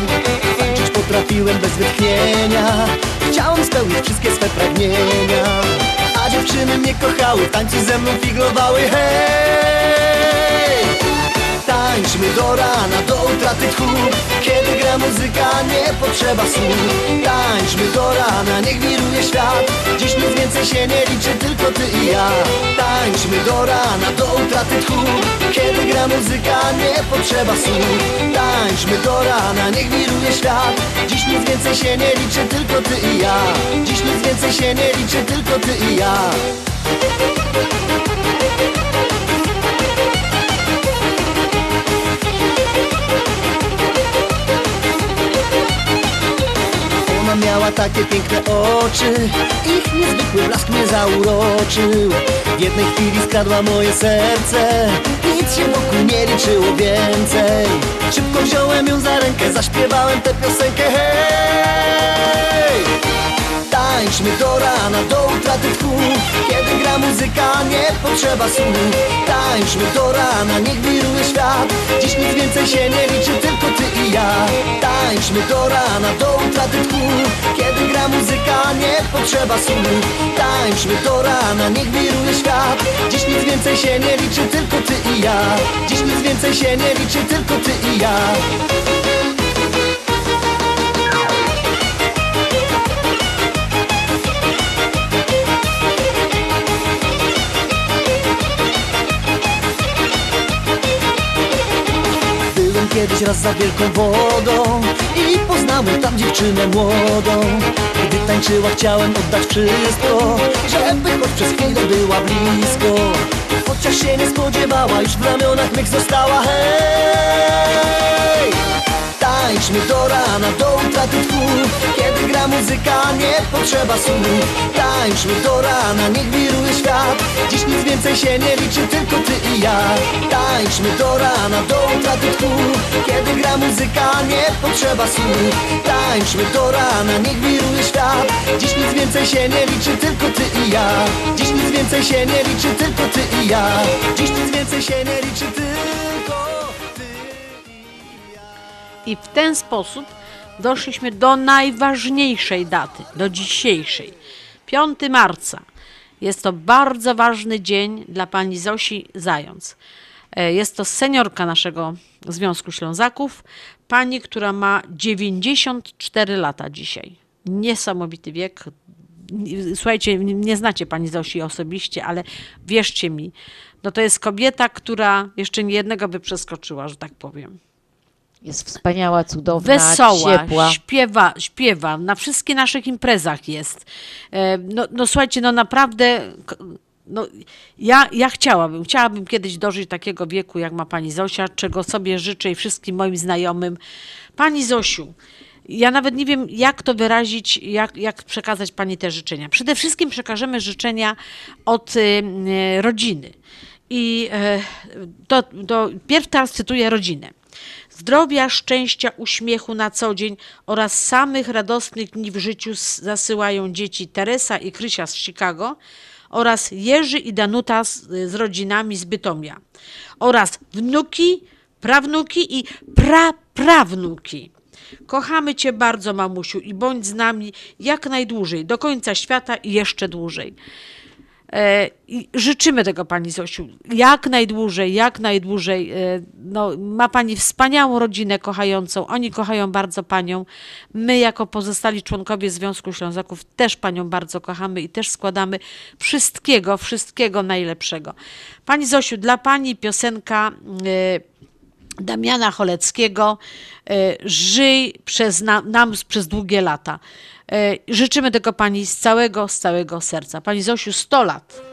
Speaker 19: potrafiłem bez wytchnienia Chciałem spełnić wszystkie swe pragnienia A dziewczyny mnie kochały, w tańcu ze mną figlowały Hej! Tańczmy do rana, do utraty tchu Kiedy gra muzyka, nie potrzeba słów. Tańczmy do rana, niech wiruje świat. Dziś nic więcej się nie liczy, tylko ty i ja. Tańczmy do rana, do utraty tchu Kiedy gra muzyka, nie potrzeba słów. Tańczmy do rana, niech wiruje świat. Dziś nic więcej się nie liczy, tylko ty i ja. Dziś nic więcej się nie liczy, tylko ty i ja takie piękne oczy. Ich niezwykły blask mnie zauroczył. W jednej chwili skradła moje serce. Nic się wokół nie liczyło więcej. Szybko wziąłem ją za rękę Zaśpiewałem tę piosenkę. Hej! Tańczmy do rana, do utraty tchu. Kiedy gra muzyka, nie potrzeba słów Tańczmy do rana, niech wiruje świat. Dziś nic więcej się nie liczy, tylko ty i ja. Tańczmy do rana, do utraty tchu. Kiedy gra muzyka, nie potrzeba słów Tańczmy do rana, niech wiruje świat. Dziś nic więcej się nie liczy, tylko ty i ja. Dziś nic więcej się nie liczy, tylko ty i ja kiedyś raz za wielką wodą I poznałem tam dziewczynę młodą Gdy tańczyła chciałem oddać wszystko Żeby choć przez chwilę była blisko Chociaż się nie spodziewała Już w ramionach mych została Hej! Rana, do utraty tchu Kiedy gra muzyka, nie potrzeba słów Tańczmy do rana, niech wiruje świat. Dziś nic więcej się nie liczy, tylko ty i ja. Tańczmy do rana, do utraty tchu Kiedy gra muzyka, nie potrzeba słów Tańczmy do rana, niech wiruje świat. Dziś nic więcej się nie liczy, tylko ty i ja. Dziś nic więcej się nie liczy, tylko ty i ja. Dziś nic więcej się nie liczy, tylko
Speaker 3: I w ten sposób doszliśmy do najważniejszej daty, do dzisiejszej. 5 marca. Jest to bardzo ważny dzień dla pani Zosi Zając. E, Jest to seniorka naszego Związku Ślązaków, pani, która ma 94 lata dzisiaj. Niesamowity wiek. Słuchajcie, nie znacie pani Zosi osobiście, ale wierzcie mi, no to jest kobieta, która jeszcze nie jednego by przeskoczyła, że tak powiem.
Speaker 2: Jest wspaniała, cudowna,
Speaker 3: Wesoła,
Speaker 2: ciepła.
Speaker 3: śpiewa, śpiewa, na wszystkich naszych imprezach jest. E, No, no słuchajcie, no naprawdę, no, ja, ja chciałabym, chciałabym kiedyś dożyć takiego wieku, jak ma pani Zosia, czego sobie życzę i wszystkim moim znajomym. Pani Zosiu, ja nawet nie wiem, jak to wyrazić, jak, jak przekazać pani te życzenia. Przede wszystkim przekażemy życzenia od y, y, rodziny. I e, to, to pierw teraz cytuję rodzinę. Zdrowia, szczęścia, uśmiechu na co dzień oraz samych radosnych dni w życiu zasyłają dzieci Teresa i Krysia z Chicago oraz Jerzy i Danuta z, z rodzinami z Bytomia oraz wnuki, prawnuki i praprawnuki. Kochamy Cię bardzo, mamusiu, i bądź z nami jak najdłużej, do końca świata i jeszcze dłużej. E, I życzymy tego Pani Zosiu. Jak najdłużej, jak najdłużej. E, No, ma Pani wspaniałą rodzinę kochającą. Oni kochają bardzo Panią. My, jako pozostali członkowie Związku Ślązaków, też Panią bardzo kochamy i też składamy wszystkiego, wszystkiego najlepszego. Pani Zosiu, dla Pani piosenka. e, Damiana Choleckiego. Żyj przez na, nam przez długie lata. E, Życzymy tego Pani z całego, z całego serca. Pani Zosiu, 100 lat.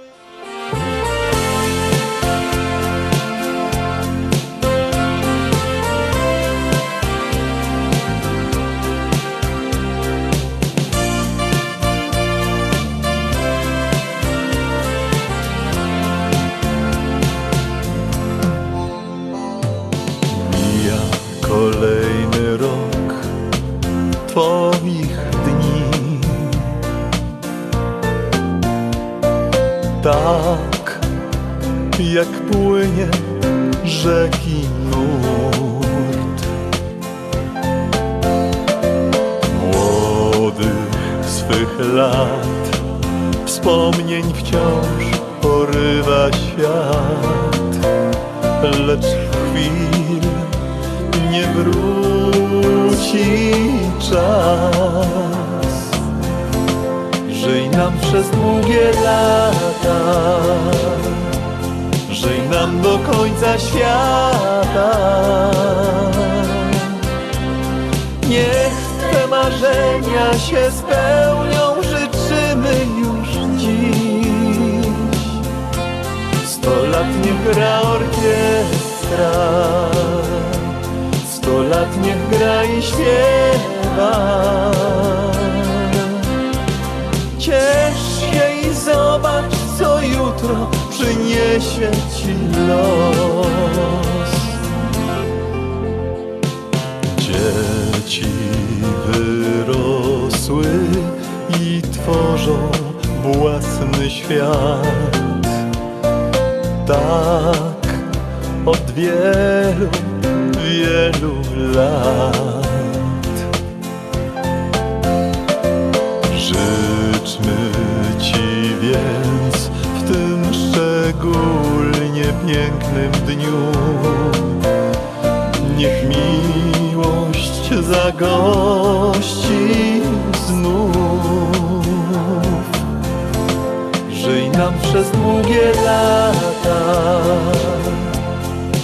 Speaker 18: Tak jak płynie
Speaker 20: rzeki nurt. Młodych swych lat, wspomnień wciąż porywa świat, lecz chwil nie wróci czas. Nam przez długie lata, żyj nam do końca świata. Niech Twe marzenia się spełnią, życzymy już dziś. Sto lat niech gra orkiestra, sto lat niech gra i śpiewa. Ci los. Dzieci wyrosły i tworzą własny świat. Tak od wielu, wielu lat. Pięknym dniu. Niech miłość zagości znów. Żyj nam przez długie lata.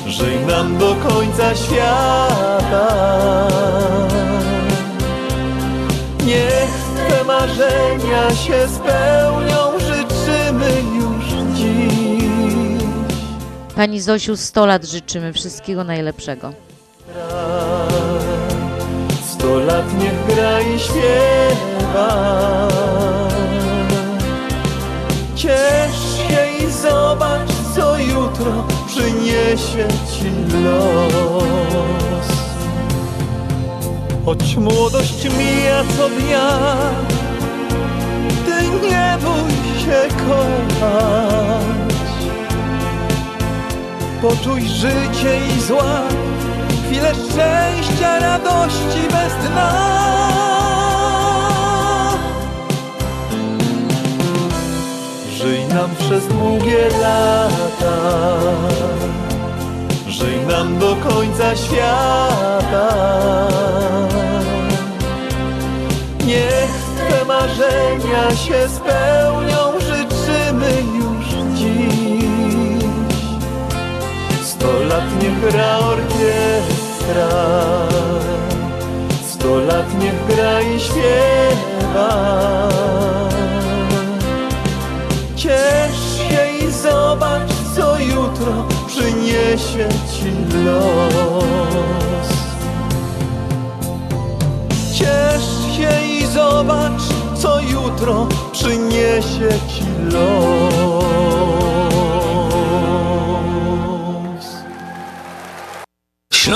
Speaker 20: Żyj nam do końca świata. Niech Twe marzenia się spełnią,
Speaker 2: Pani Zosiu, 100 lat życzymy wszystkiego najlepszego.
Speaker 20: Sto lat niech gra i śpiewa. Ciesz się i zobacz, co jutro przyniesie ci los. Choć młodość mija co dnia, ty nie bój się kochać. Poczuj życie i zła, chwilę szczęścia, radości bez dna. Żyj nam przez długie lata, żyj nam do końca świata. Niech Twe marzenia się spełnią, gra orkiestra, sto lat niech gra i śpiewa. Ciesz się i zobacz, co jutro przyniesie ci los. Ciesz się i zobacz, co jutro przyniesie ci los.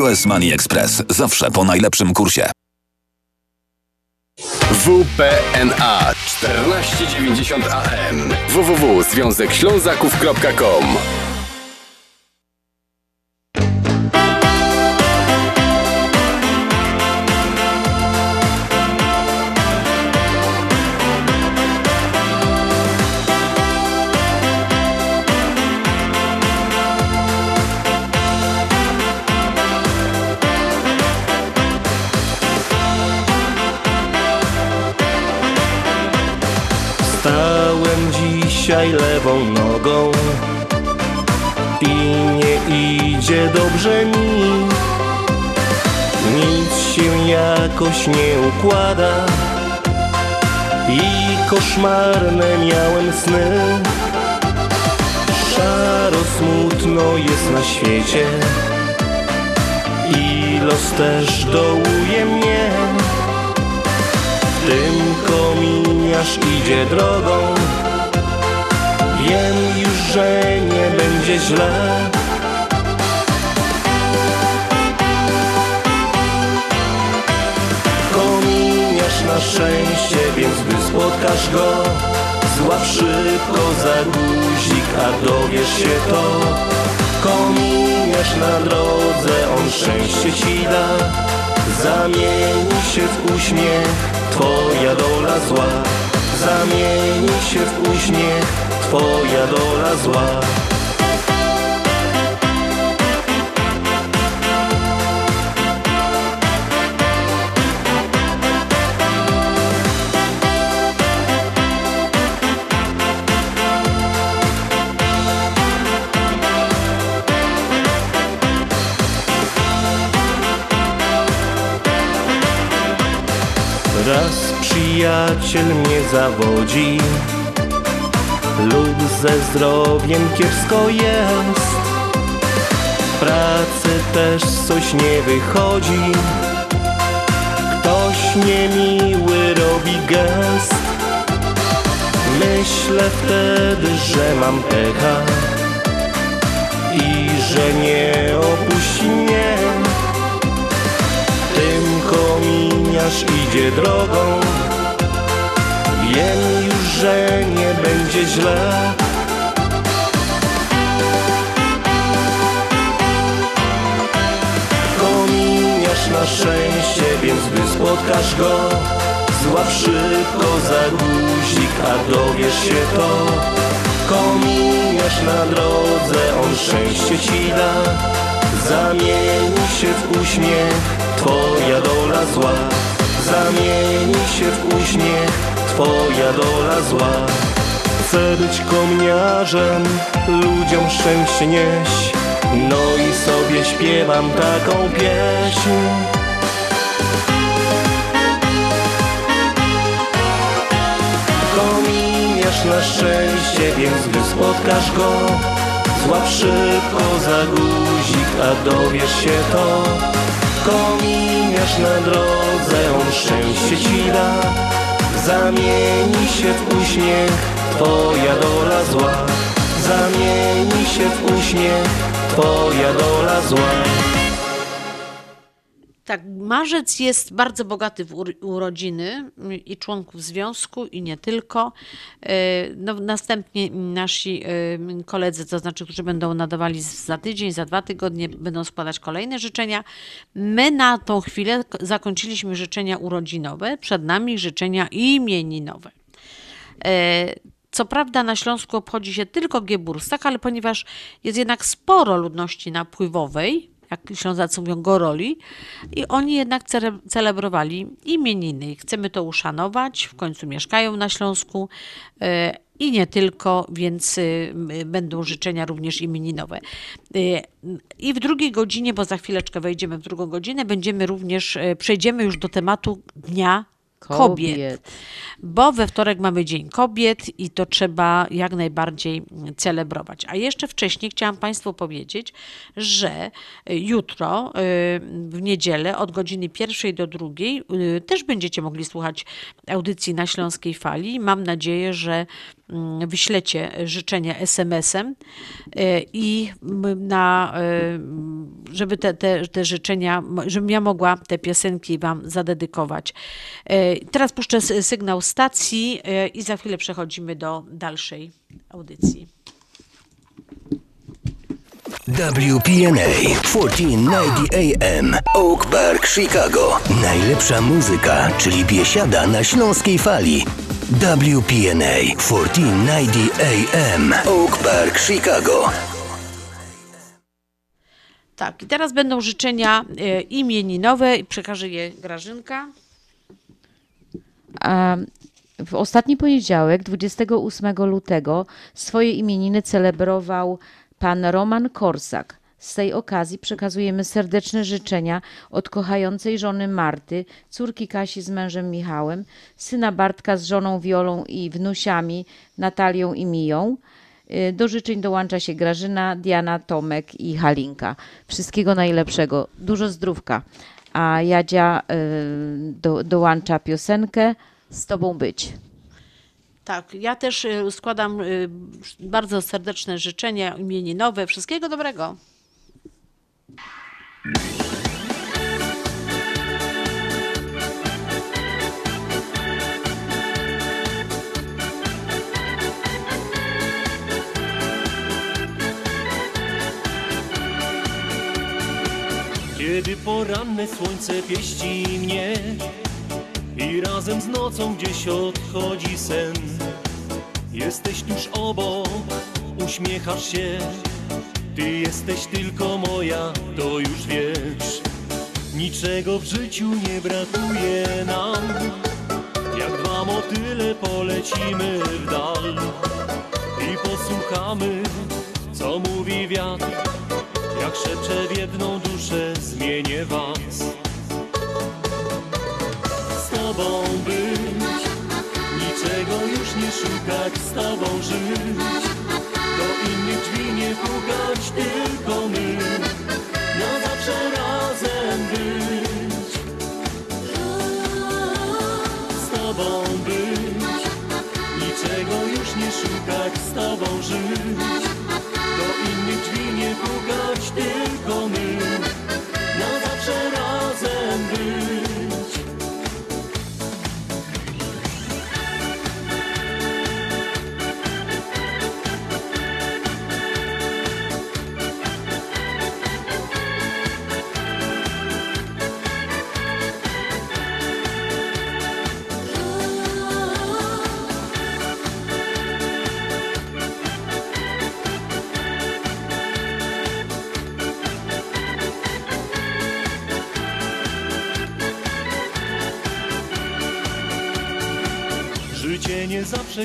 Speaker 21: US Money Express. Zawsze po najlepszym kursie.
Speaker 6: WPNA 1490 AM www.związekślązaków.com
Speaker 22: dzisiaj lewą nogą i nie idzie dobrze mi. Nic się jakoś nie układa i koszmarne miałem sny. Szaro smutno jest na świecie i los też dołuje mnie. Tym kominiarz idzie drogą Wiem już, że nie będzie źle. Kominiarz na szczęście, więc gdy spotkasz go Złap szybko za guzik, a dowiesz się to. Kominiarz na drodze, on szczęście ci da. Zamieni się w uśmiech Twoja dola zła. Zamieni się w uśmiech Twoja dola zła. Raz przyjaciel mnie zawodzi Lub ze zdrowiem kiepsko jest. W pracy też coś nie wychodzi. Ktoś niemiły robi gest. Myślę wtedy, że mam pecha I że nie opuści mnie. Tym kominiarz idzie drogą Wiem już, że nie będzie źle. Kominiarz na szczęście, więc gdy spotkasz go Złap szybko za guzik, a dowiesz się to. Kominiarz na drodze, on szczęście ci da. Zamieni się w uśmiech, twoja dola zła. Zamieni się w uśmiech, twoja dola zła. Chcę być kominiarzem, ludziom szczęście nieść No i sobie śpiewam taką pieśń. Kominiarz na szczęście, więc gdy spotkasz go Złap szybko za guzik, a dowiesz się to. Kominiarz na drodze, on szczęście ci da Zamieni się w uśmiech, twoja dola zła. Zamieni się w uśmiech, twoja dola zła
Speaker 3: Tak, marzec jest bardzo bogaty w ur- urodziny i członków związku i nie tylko. Y, No, następnie nasi y, koledzy, to znaczy, którzy będą nadawali za tydzień, za dwa tygodnie, będą składać kolejne życzenia. My na tą chwilę zakończyliśmy życzenia urodzinowe, przed nami życzenia imieninowe. E, Co prawda na Śląsku obchodzi się tylko Gieburstak, ale ponieważ jest jednak sporo ludności napływowej, jak Ślązacy mówią goroli, i oni jednak celebrowali imieniny. Chcemy to uszanować, w końcu mieszkają na Śląsku e, i nie tylko, więc y, będą życzenia również imieninowe. Y, I w drugiej godzinie, bo za chwileczkę wejdziemy w drugą godzinę, będziemy również, e, przejdziemy już do tematu Dnia kobiet.
Speaker 2: Kobiet.
Speaker 3: Bo we wtorek mamy Dzień Kobiet i to trzeba jak najbardziej celebrować. A jeszcze wcześniej chciałam Państwu powiedzieć, że jutro, y, w niedzielę, od godziny pierwszej do drugiej, y, też będziecie mogli słuchać audycji na Śląskiej Fali. Mam nadzieję, że wyślecie życzenia SMS-em y, i na, y, żeby te, te, te życzenia, żebym ja mogła te piosenki Wam zadedykować. Y, Teraz puszczę sygnał stacji i za chwilę przechodzimy do dalszej audycji.
Speaker 21: WPNA 1490 AM Oak Park, Chicago. Najlepsza muzyka, czyli biesiada na śląskiej fali. WPNA 1490 AM Oak Park, Chicago.
Speaker 3: Tak, i teraz będą życzenia y, imieninowe i przekaże je Grażynka.
Speaker 2: A w ostatni poniedziałek, 28 lutego, swoje imieniny celebrował pan Roman Korsak. Z tej okazji przekazujemy serdeczne życzenia od kochającej żony Marty, córki Kasi z mężem Michałem, syna Bartka z żoną Wiolą i wnusiami Natalią i Miją. Y, Do życzeń dołącza się Grażyna, Diana, Tomek i Halinka. Wszystkiego najlepszego, dużo zdrówka. A Jadzia y, do, dołącza piosenkę Z Tobą być.
Speaker 3: Tak, ja też y, składam bardzo serdeczne życzenia imieninowe. Wszystkiego dobrego.
Speaker 23: Kiedy poranne słońce pieści mnie I razem z nocą gdzieś odchodzi sen Jesteś tuż obok, uśmiechasz się Ty jesteś tylko moja, to już wiesz. Niczego w życiu nie brakuje nam. Jak dwa motyle polecimy w dal I posłuchamy, co mówi wiatr. Jak szepcze w jedną duszę, zmienię was. Z tobą być Niczego już nie szukać, z tobą żyć Do innych drzwi nie pukać, tylko my. Na zawsze razem być. Z tobą być. Niczego już nie szukać, z tobą żyć. Do innych drzwi nie pukać, tylko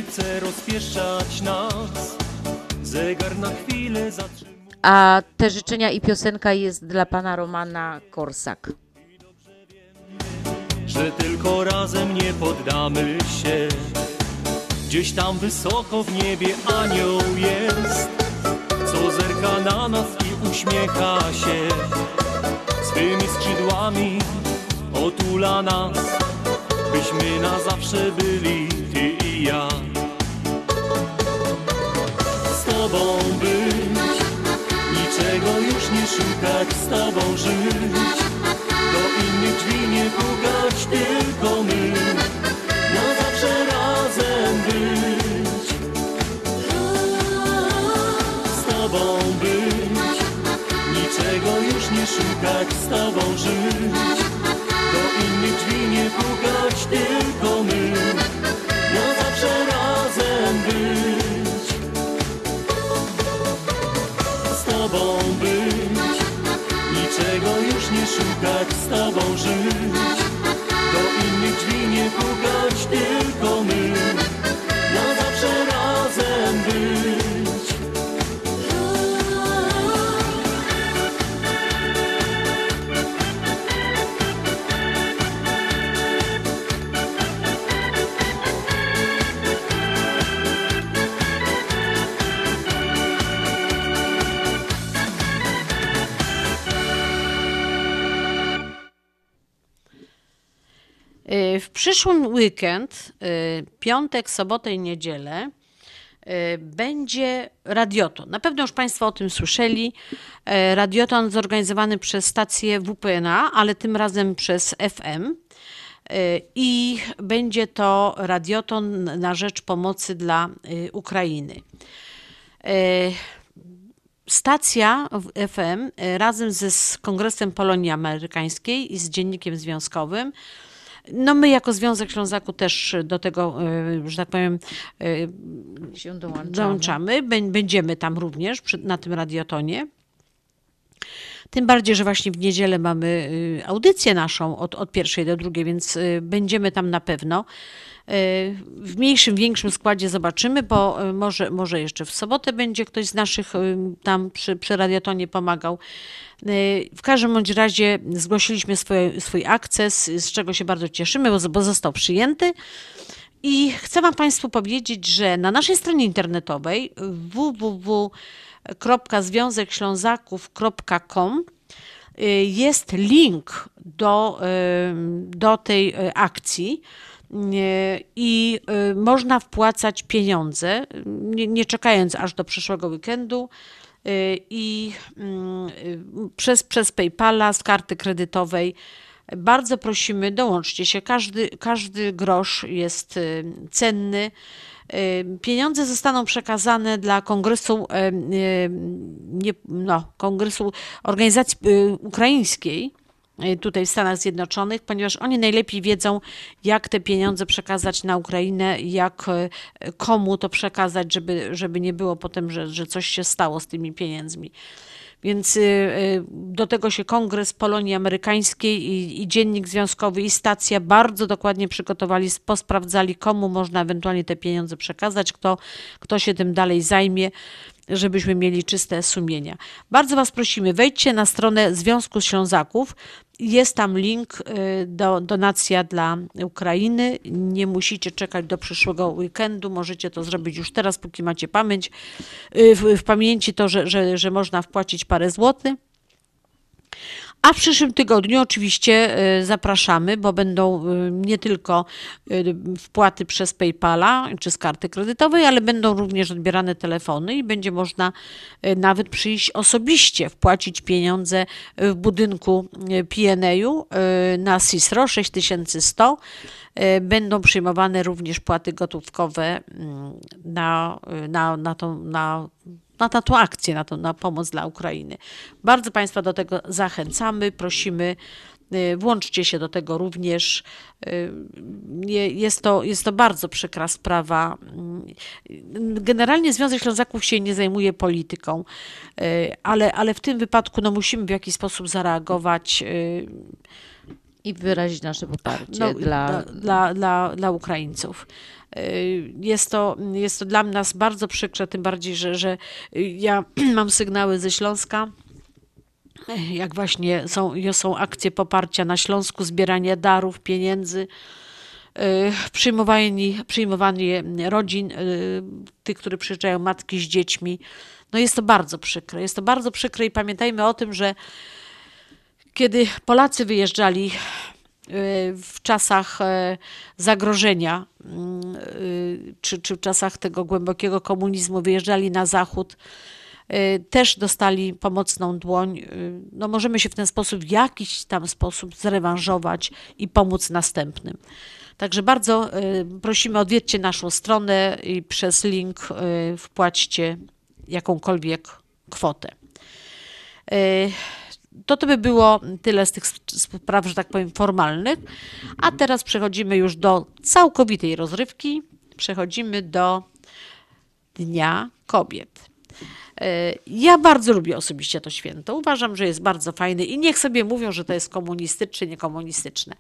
Speaker 23: chce rozpieszczać nas Zegar na chwilę zatrzymuje
Speaker 2: A te życzenia i piosenka jest dla pana Romana Korsak.
Speaker 23: że tylko razem nie poddamy się. Gdzieś tam wysoko w niebie anioł jest, co zerka na nas i uśmiecha się. Swymi skrzydłami otula nas, byśmy na zawsze byli ty i ja tobą być. Niczego już nie szukać, z tobą żyć. Do innych
Speaker 22: drzwi nie pukać, tylko my. Na zawsze razem być. Z tobą być. Niczego już nie szukać, z tobą żyć. Do innych drzwi nie pukać, tylko szukać, z
Speaker 3: Y, W przyszłym weekend, y, piątek, sobotę i niedzielę, y, będzie radioton. Na pewno już Państwo o tym słyszeli. Y, Radioton zorganizowany przez stację WPNA, ale tym razem przez FM. I będzie to radioton na rzecz pomocy dla Ukrainy. Stacja FM razem ze z Kongresem Polonii Amerykańskiej i z Dziennikiem Związkowym no my jako Związek Ślązaku też do tego, y, że tak powiem, y,
Speaker 2: Się dołączamy.
Speaker 3: dołączamy. Bę- Będziemy tam również przy, na tym radiotonie. Tym bardziej, że właśnie w niedzielę mamy y, audycję naszą od, od pierwszej do drugiej, więc y, będziemy tam na pewno. Y, W mniejszym, większym składzie zobaczymy, bo y, może, może jeszcze w sobotę będzie ktoś z naszych y, tam przy, przy radiotonie pomagał. W każdym bądź razie zgłosiliśmy swój akces, z czego się bardzo cieszymy, bo, bo został przyjęty. I chcę Wam Państwu powiedzieć, że na naszej stronie internetowej www.związekślązaków.com jest link do, do tej akcji i y, można wpłacać pieniądze, nie, nie czekając aż do przyszłego weekendu y, i mm, y, przez, przez PayPala z karty kredytowej. Bardzo prosimy, dołączcie się. Każdy, każdy grosz jest cenny. Pieniądze zostaną przekazane dla Kongresu, nie, no, Kongresu Organizacji Ukraińskiej tutaj w Stanach Zjednoczonych, ponieważ oni najlepiej wiedzą, jak te pieniądze przekazać na Ukrainę, jak y, komu to przekazać, żeby, żeby nie było potem, że, że coś się stało z tymi pieniędzmi. Więc y, do tego się Kongres Polonii Amerykańskiej i, i Dziennik Związkowy i stacja bardzo dokładnie przygotowali, posprawdzali, komu można ewentualnie te pieniądze przekazać, kto, kto się tym dalej zajmie, żebyśmy mieli czyste sumienia. Bardzo Was prosimy, wejdźcie na stronę Związku Ślązaków. Jest tam link y, do donacja dla Ukrainy. Nie musicie czekać do przyszłego weekendu. Możecie to zrobić już teraz, póki macie pamięć. y, W, w pamięci to, że, że, że można wpłacić parę złotych. A w przyszłym tygodniu oczywiście y, zapraszamy, bo będą y, nie tylko y, wpłaty przez PayPala czy z karty kredytowej, ale będą również odbierane telefony i będzie można nawet przyjść osobiście, wpłacić pieniądze w budynku PNA-u na CISRO 6100. Y, Będą przyjmowane również płaty gotówkowe mm, na, na, na, tą, na na, na tą akcję, na, tą, na pomoc dla Ukrainy. Bardzo Państwa do tego zachęcamy, prosimy. y, Włączcie się do tego również. Y, Jest to, jest to bardzo przykra sprawa. Mm, Generalnie Związek Ślązaków się nie zajmuje polityką, y, ale, ale w tym wypadku no, musimy w jakiś sposób zareagować.
Speaker 2: I wyrazić nasze poparcie
Speaker 3: no,
Speaker 2: dla,
Speaker 3: dla, dla, dla Ukraińców. Y, Jest to, jest to dla nas bardzo przykre, tym bardziej, że, że ja mam sygnały ze Śląska, jak właśnie są, są akcje poparcia na Śląsku, zbieranie darów, pieniędzy, y, przyjmowanie, przyjmowanie rodzin, y, tych, które przyjeżdżają, matki z dziećmi. No jest to bardzo przykre. Jest to bardzo przykre i pamiętajmy o tym, że kiedy Polacy wyjeżdżali w czasach e, zagrożenia, mm, y, czy, czy w czasach tego głębokiego komunizmu, wyjeżdżali na zachód, y, też dostali pomocną dłoń. No możemy się w ten sposób, w jakiś tam sposób zrewanżować i pomóc następnym. Także bardzo prosimy, odwiedźcie naszą stronę i przez link wpłaćcie jakąkolwiek kwotę. To to by było tyle z tych sp- spraw, że tak powiem, formalnych. A teraz przechodzimy już do całkowitej rozrywki. Przechodzimy do Dnia Kobiet. E, Ja bardzo lubię osobiście to święto. Uważam, że jest bardzo fajny i niech sobie mówią, że to jest komunistyczne niekomunistyczne.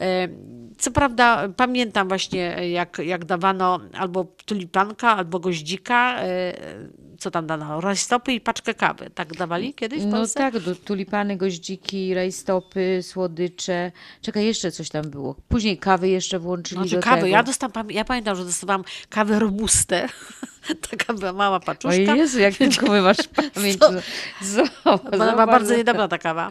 Speaker 3: E, Co prawda pamiętam właśnie, jak, jak dawano albo tulipanka, albo goździka, e, co tam dano, rajstopy i paczkę kawy. Tak dawali kiedyś w
Speaker 2: No
Speaker 3: Polsce?
Speaker 2: tak, do, tulipany, goździki, rajstopy, słodycze. Czekaj, jeszcze coś tam było. Później kawy jeszcze włączyli
Speaker 3: Znaczy
Speaker 2: do
Speaker 3: kawy.
Speaker 2: tego.
Speaker 3: Ja, dostałam, ja pamiętam, że dostawałam kawę robustę. Taka była mała
Speaker 2: O
Speaker 3: paczuszka.
Speaker 2: Jezu, jak tylko my masz pamięć. Zobacz,
Speaker 3: Ona
Speaker 2: zobacz,
Speaker 3: bardzo niedobra ta kawa.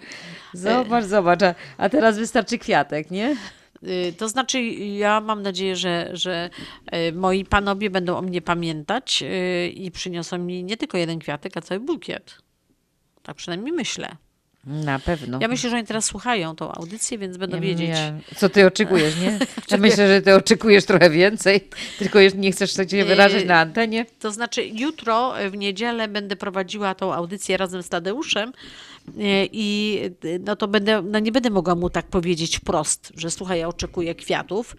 Speaker 2: Zobacz, zobacz. A, a teraz wystarczy kwiatek, nie?
Speaker 3: Y, To znaczy, ja mam nadzieję, że, że y, moi panowie będą o mnie pamiętać y, i przyniosą mi nie tylko jeden kwiatek, a cały bukiet. Tak przynajmniej myślę.
Speaker 2: Na pewno.
Speaker 3: Ja myślę, że oni teraz słuchają tą audycję, więc będą
Speaker 2: Ja-
Speaker 3: wiedzieć.
Speaker 2: ja- Co ty oczekujesz, nie? Ja myślę, że ty oczekujesz trochę więcej, tylko nie chcesz się wyrazić na antenie.
Speaker 3: To znaczy, jutro w niedzielę będę prowadziła tą audycję razem z Tadeuszem i y, no to będę, no nie będę mogła mu tak powiedzieć wprost, że słuchaj, ja oczekuję kwiatów,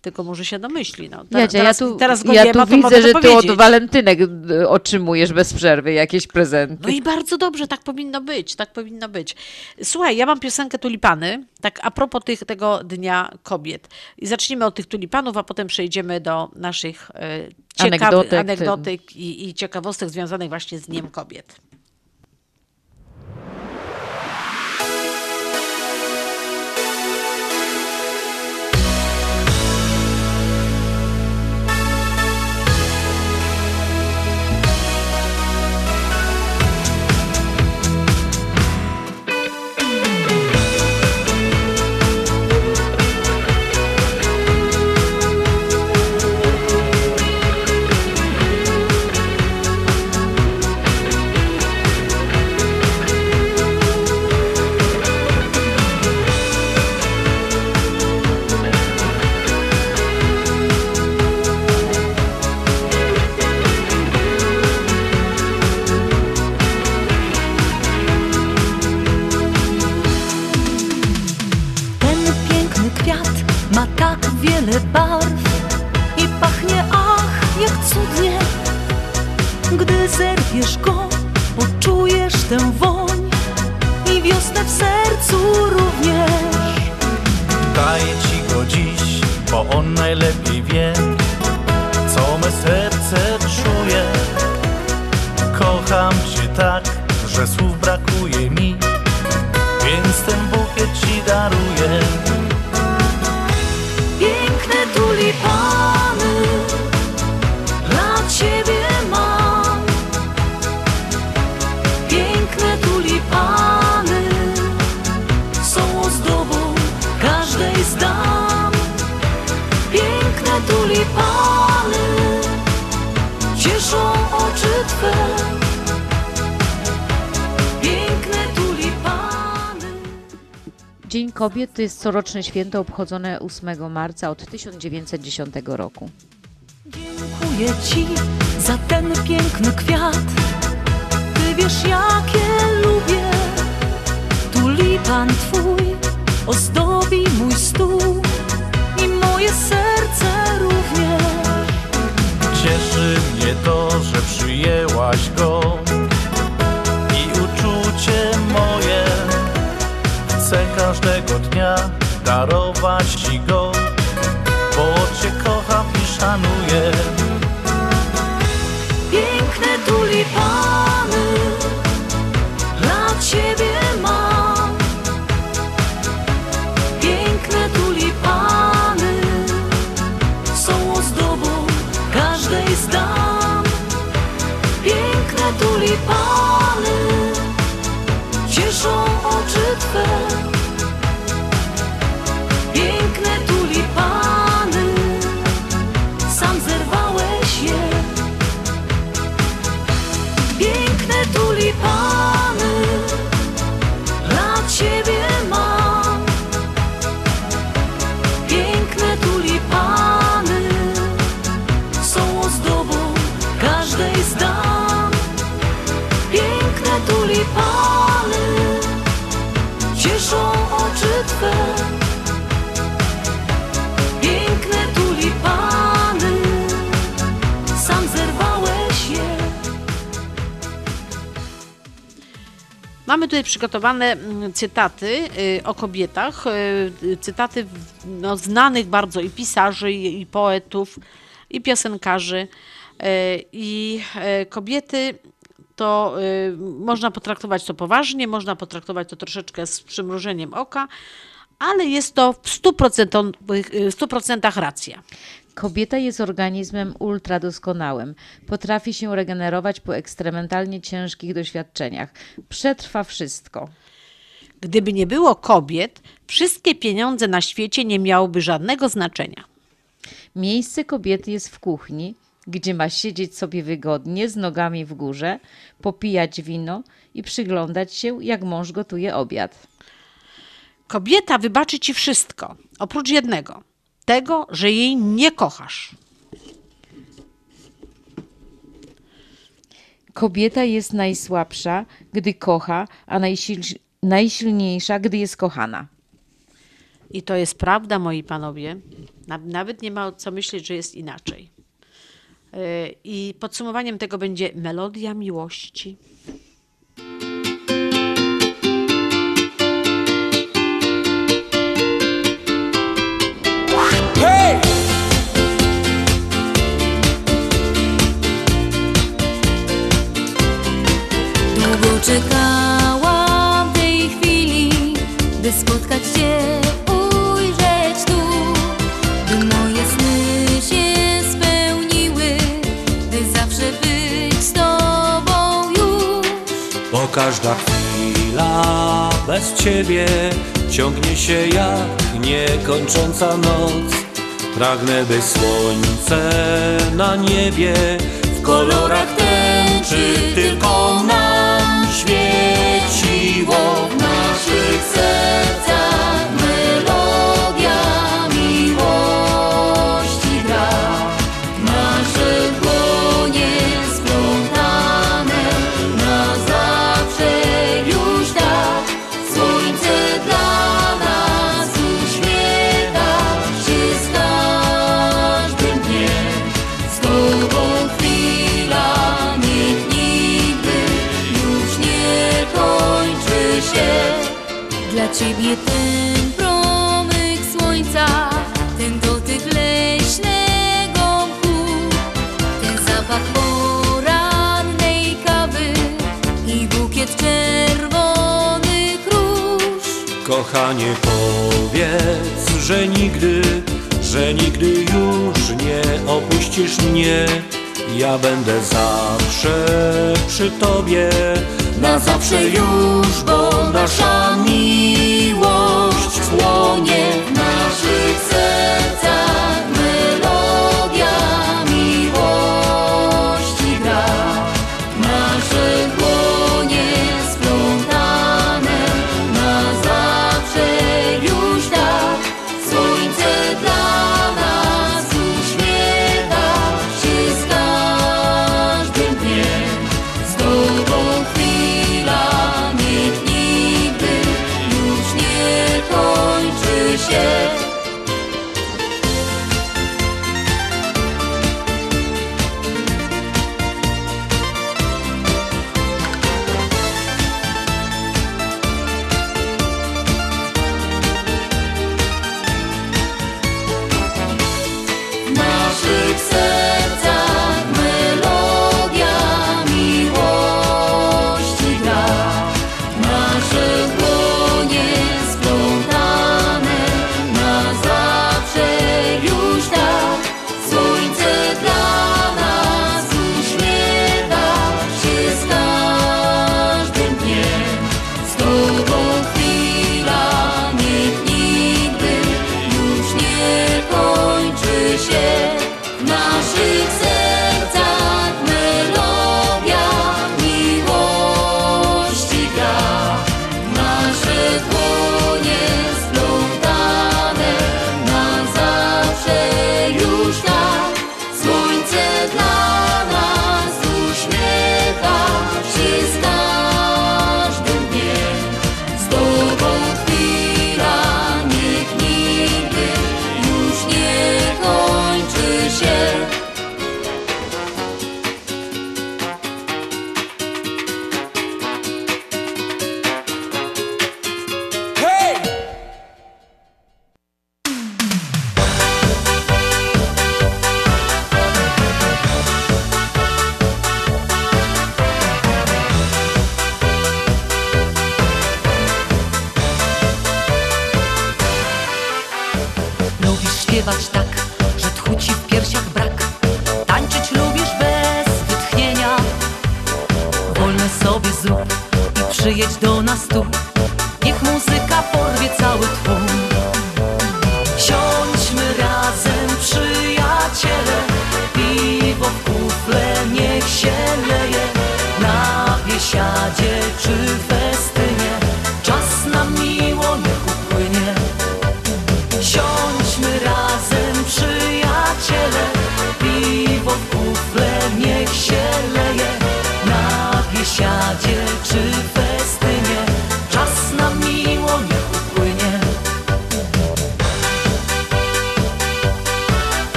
Speaker 3: tylko może się domyśli. No, Te-
Speaker 2: Jadzia,
Speaker 3: teraz,
Speaker 2: ja tu,
Speaker 3: teraz
Speaker 2: ja tu widzę, że
Speaker 3: to
Speaker 2: ty od
Speaker 3: powiedzieć.
Speaker 2: walentynek y, otrzymujesz bez przerwy jakieś prezenty.
Speaker 3: No i bardzo dobrze, tak powinno być, tak powinno być. Słuchaj, ja mam piosenkę Tulipany, tak a propos tych, tego Dnia Kobiet. I zacznijmy od tych tulipanów, a potem przejdziemy do naszych e, ciekawych
Speaker 2: Anegdotek.
Speaker 3: anegdotek i, i ciekawostek związanych właśnie z Dniem Kobiet.
Speaker 24: Ma tak wiele barw i pachnie ach jak cudnie. Gdy zerwiesz go, poczujesz tę woń i wiosnę w sercu również.
Speaker 25: Daję ci go dziś, bo on najlepiej wie, co me serce czuje. Kocham cię tak, że słów brakuje
Speaker 2: Dzień Kobiet to jest coroczne święto obchodzone 8 marca od 1910 roku.
Speaker 24: Dziękuję ci za ten piękny kwiat. Ty wiesz, jakie lubię. Tulipan twój ozdobi mój stół i moje serce
Speaker 25: darować ci go, bo cię kocham i szanuję.
Speaker 24: Piękne tulipany Twe. Piękne tulipany, sam zerwałeś je.
Speaker 3: Mamy tutaj przygotowane mm, cytaty y, o kobietach, y, cytaty no, znanych bardzo i pisarzy, i, poetów, i piosenkarzy. Y, I kobiety to y, można potraktować to poważnie, można potraktować to troszeczkę z przymrużeniem oka, ale jest to w 100%, y, w 100% racja.
Speaker 2: Kobieta jest organizmem ultradoskonałym. Potrafi się regenerować po ekstrementalnie ciężkich doświadczeniach. Przetrwa wszystko.
Speaker 3: Gdyby nie było kobiet, wszystkie pieniądze na świecie nie miałyby żadnego znaczenia.
Speaker 2: Miejsce kobiety jest w kuchni, gdzie ma siedzieć sobie wygodnie z nogami w górze, popijać wino i przyglądać się, jak mąż gotuje obiad.
Speaker 3: Kobieta wybaczy ci wszystko, oprócz jednego tego, że jej nie kochasz.
Speaker 2: Kobieta jest najsłabsza, gdy kocha, a najsil- najsilniejsza, gdy jest kochana.
Speaker 3: I to jest prawda, moi panowie. Na- Nawet nie ma co myśleć, że jest inaczej. Yy, I podsumowaniem tego będzie melodia miłości.
Speaker 23: Czekałam tej chwili, by spotkać Cię, ujrzeć tu, by moje sny się spełniły, by zawsze być z Tobą już.
Speaker 1: Bo każda chwila bez ciebie ciągnie się jak niekończąca noc. Pragnę, by słońce na niebie w kolorach tęczy tylko nam świeciło w naszych sercach.
Speaker 23: Dla Ciebie ten promyk słońca, ten dotyk leśnego mchu, ten zapach porannej kawy i bukiet czerwonych róż.
Speaker 1: Kochanie, powiedz, że nigdy, że nigdy już nie opuścisz mnie. Ja będę zawsze przy tobie, na zawsze już, bo nasza miłość płonie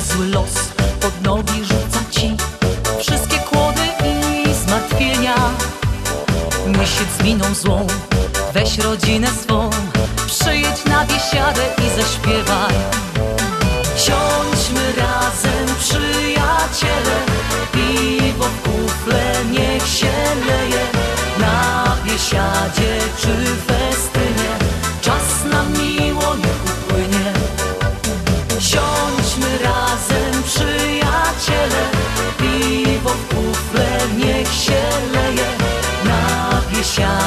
Speaker 24: zły los pod nogi rzuca ci Wszystkie kłody i zmartwienia. Nie siedź z miną złą, weź rodzinę swą Przyjedź na biesiadę i zaśpiewaj. Siądźmy razem przyjaciele Piwo w kufle niech się leje. Na biesiadzie czy festynie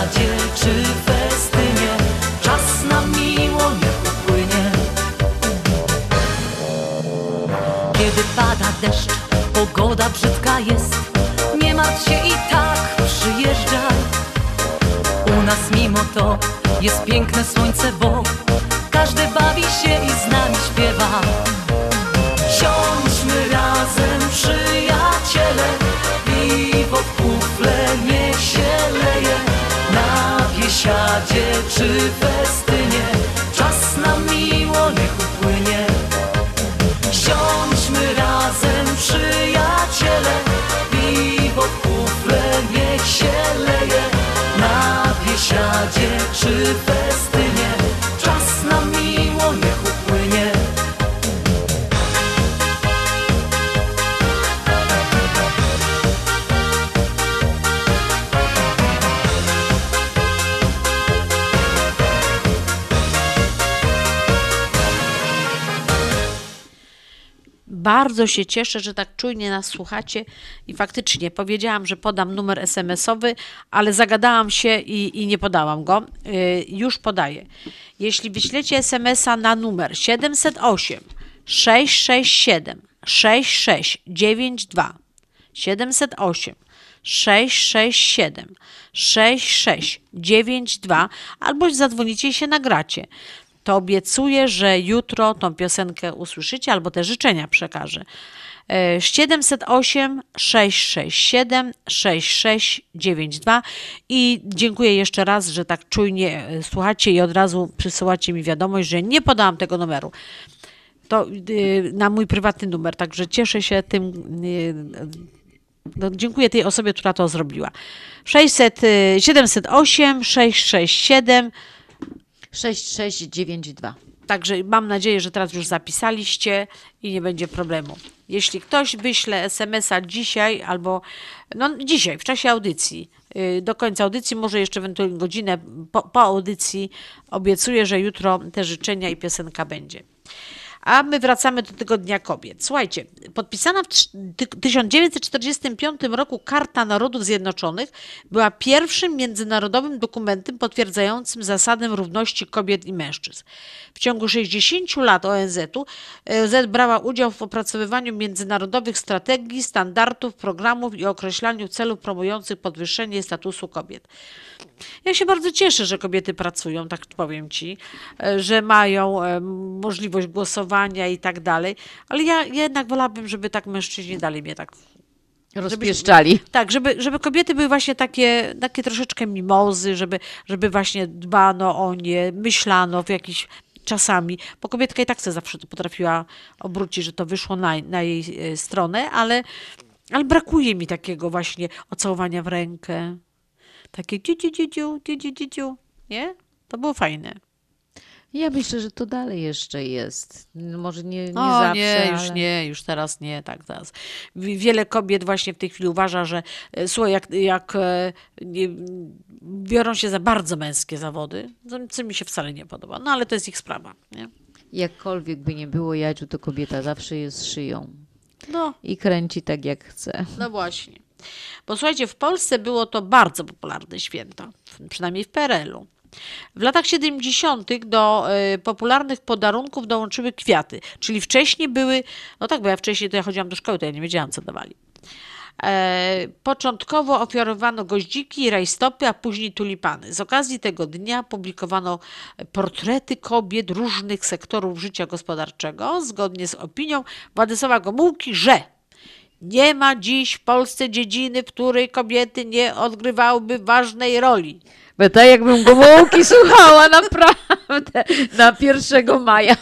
Speaker 24: biesiadzie czy festynie. Czas nam miło niech upłynie. Kiedy pada deszcz, pogoda brzydka jest. Nie martw się i tak przyjeżdżaj. U nas mimo to jest piękne słońce, bo live
Speaker 3: Bardzo się cieszę, że tak czujnie nas słuchacie i faktycznie powiedziałam, że podam numer SMS-owy, ale zagadałam się i, i nie podałam go. Yy, już podaję. Jeśli wyślecie SMS-a na numer 708 667 6692 708 667 6692 albo zadzwonicie i się nagracie. To obiecuję, że jutro tą piosenkę usłyszycie albo te życzenia przekażę. E, 708 667 6692 i dziękuję jeszcze raz, że tak czujnie e, słuchacie i od razu przysyłacie mi wiadomość, że nie podałam tego numeru. To y, na mój prywatny numer, także cieszę się tym. y, no, dziękuję tej osobie, która to zrobiła. 600, y, 708 667
Speaker 2: 6692.
Speaker 3: Także mam nadzieję, że teraz już zapisaliście i nie będzie problemu. Jeśli ktoś wyśle SMS-a dzisiaj albo no dzisiaj, w czasie audycji, yy, do końca audycji, może jeszcze ewentualnie godzinę po, po audycji, obiecuję, że jutro te życzenia i piosenka będzie. A my wracamy do tego Dnia Kobiet. Słuchajcie, podpisana w trz- ty- 1945 roku Karta Narodów Zjednoczonych była pierwszym międzynarodowym dokumentem potwierdzającym zasadę równości kobiet i mężczyzn. W ciągu 60 lat ONZ-u ONZ brała udział w opracowywaniu międzynarodowych strategii, standardów, programów i określaniu celów promujących podwyższenie statusu kobiet. Ja się bardzo cieszę, że kobiety pracują, tak powiem ci, e, że mają e, możliwość głosowania i tak dalej, ale ja jednak wolałabym, żeby tak mężczyźni dalej mnie tak
Speaker 2: Rozpieszczali.
Speaker 3: Żeby, tak, żeby, żeby kobiety były właśnie takie, takie troszeczkę mimozy, żeby, żeby właśnie dbano o nie, myślano w jakiś czasami, bo kobietka i tak sobie zawsze to potrafiła obrócić, że to wyszło na, na jej e, stronę, ale, ale brakuje mi takiego właśnie ocałowania w rękę. Takie dziu, dziu, dziu, dziu, dziu, dziu. Nie? To było fajne.
Speaker 2: Ja myślę, że to dalej jeszcze jest. No, może nie, nie
Speaker 3: o,
Speaker 2: zawsze.
Speaker 3: Nie, już
Speaker 2: ale...
Speaker 3: nie, już teraz nie, tak teraz. Wiele kobiet właśnie w tej chwili uważa, że e, słuchaj, jak, jak e, nie, biorą się za bardzo męskie zawody, co mi się wcale nie podoba. No ale to jest ich sprawa. Nie?
Speaker 2: Jakkolwiek by nie było Jadziu, to kobieta zawsze jest szyją.
Speaker 3: No.
Speaker 2: I kręci tak, jak chce.
Speaker 3: No właśnie. Bo słuchajcie, w Polsce było to bardzo popularne święto, przynajmniej w PRL-u. W latach 70. do y, popularnych podarunków dołączyły kwiaty, czyli wcześniej były, no tak, bo ja wcześniej to ja chodziłam do szkoły, to ja nie wiedziałam, co dawali. E, początkowo ofiarowano goździki rajstopy, a później tulipany. Z okazji tego dnia publikowano portrety kobiet różnych sektorów życia gospodarczego, zgodnie z opinią Władysława Gomułki, że nie ma dziś w Polsce dziedziny, w której kobiety nie odgrywałyby ważnej roli.
Speaker 2: Bo tak jakbym Gomułki słuchała naprawdę na 1 maja.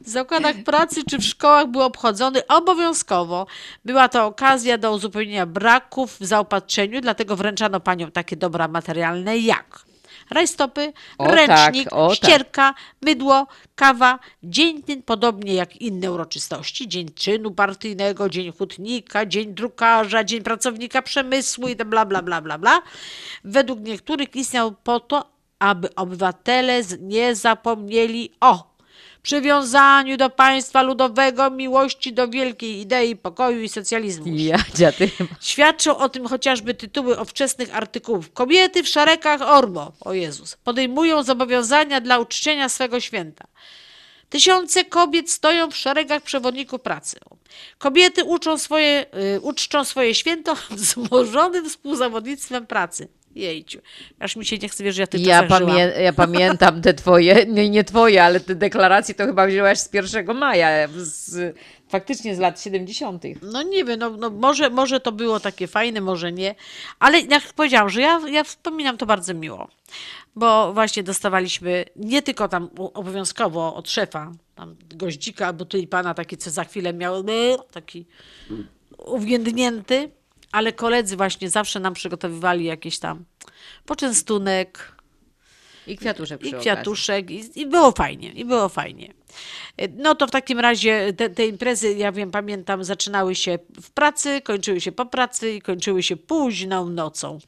Speaker 3: W zakładach pracy czy w szkołach był obchodzony obowiązkowo. Była to okazja do uzupełnienia braków w zaopatrzeniu, dlatego wręczano paniom takie dobra materialne jak rajstopy,
Speaker 2: O tak,
Speaker 3: ręcznik,
Speaker 2: o tak.
Speaker 3: ścierka, mydło, kawa. Dzień ten, podobnie jak inne uroczystości, dzień czynu partyjnego, dzień hutnika, dzień drukarza, dzień pracownika przemysłu i bla, bla, bla, bla, bla. Według niektórych istniał po to, aby obywatele nie zapomnieli o przywiązaniu do państwa ludowego, miłości do wielkiej idei pokoju i socjalizmu.
Speaker 2: Jadzia, ty
Speaker 3: Świadczą o tym chociażby tytuły ówczesnych artykułów. Kobiety w szeregach Ormo, o Jezus, podejmują zobowiązania dla uczczenia swego święta. Tysiące kobiet stoją w szeregach przewodników pracy. Kobiety uczą swoje, y, uczczą swoje święto wzmożonym współzawodnictwem pracy. Jejciu, aż mi się nie chce wierzyć, ja tych
Speaker 2: Ja, pamię- ja pamiętam te twoje, nie, nie twoje, ale te deklaracje to chyba wzięłaś z 1 maja, z, faktycznie z lat 70.
Speaker 3: No nie wiem, no, no może, może to było takie fajne, może nie, ale jak powiedziałam, że ja, ja wspominam to bardzo miło, bo właśnie dostawaliśmy nie tylko tam obowiązkowo od szefa, tam goździka albo tulipana, taki co za chwilę miał taki uwiędnięty, ale koledzy właśnie zawsze nam przygotowywali jakieś tam poczęstunek,
Speaker 2: I kwiatuszek przy
Speaker 3: i kwiatuszek i, i było fajnie, i było fajnie. No to w takim razie te, te imprezy, ja wiem, pamiętam, zaczynały się w pracy, kończyły się po pracy i kończyły się późną nocą.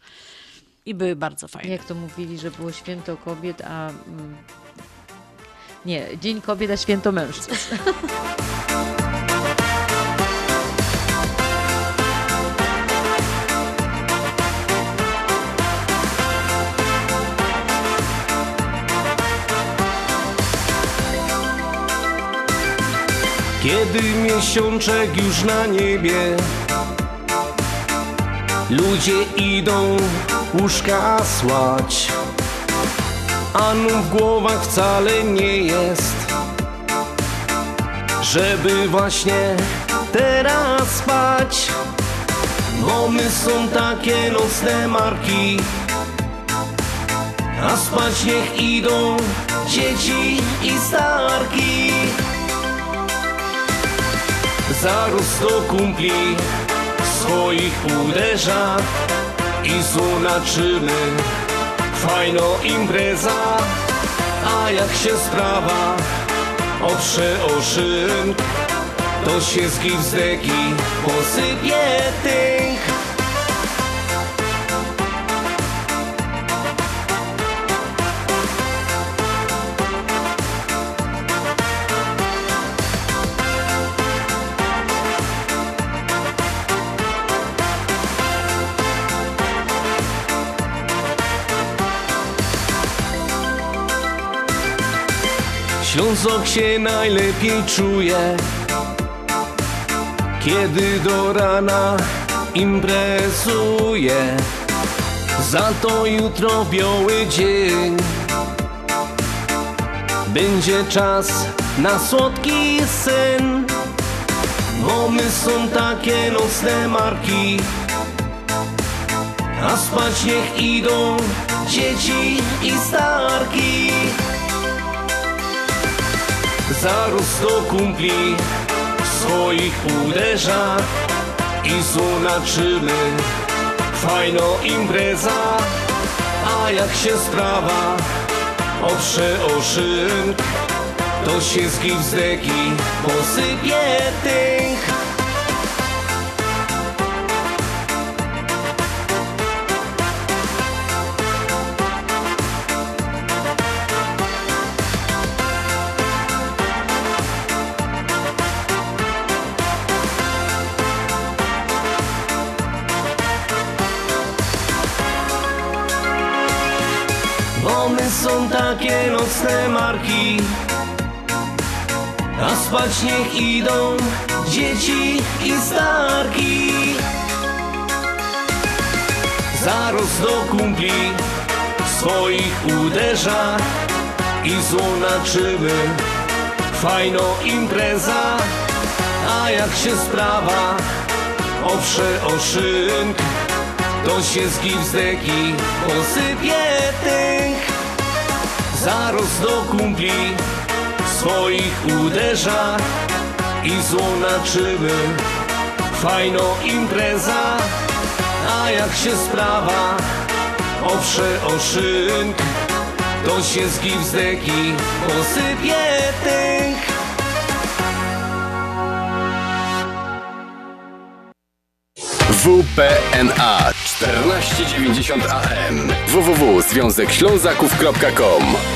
Speaker 3: I były bardzo fajne.
Speaker 2: Jak to mówili, że było święto kobiet, a... Mm, nie, Dzień Kobiet, a święto mężczyzn.
Speaker 22: Kiedy miesiączek już na niebie Ludzie idą łóżka słać. A nu w głowach wcale nie jest Żeby właśnie teraz spać. Bo my są takie nocne marki A spać niech idą dzieci i starki Zaraz do kumpli swoich uderza i zobaczymy fajno impreza. A jak się sprawa oprze o szynk, to się z gipsdeki posypie tynk. Ślązok się najlepiej czuje. Kiedy do rana imprezuje Za to jutro biały dzień. Będzie czas na słodki sen Bo my są takie nocne marki. A spać niech idą dzieci i starki Zaraz do kumpli swoich uderza i zobaczymy fajno impreza. A jak się sprawa oprze o szynk To się z gipsdeki posypie tynk nocne marki. A spać niech idą dzieci i starki. Zaraz do kumpli swoich uderza I złonaczymy fajno impreza A jak się sprawa oprze o szynk to się z gipsdeki posypie Zaraz do kumpli swoich uderza I złonaczymy fajno impreza A jak się sprawa oprze o szynk To się z gipsdeki posypie tynk
Speaker 6: WPNA 1490 AM www.związekślązaków.com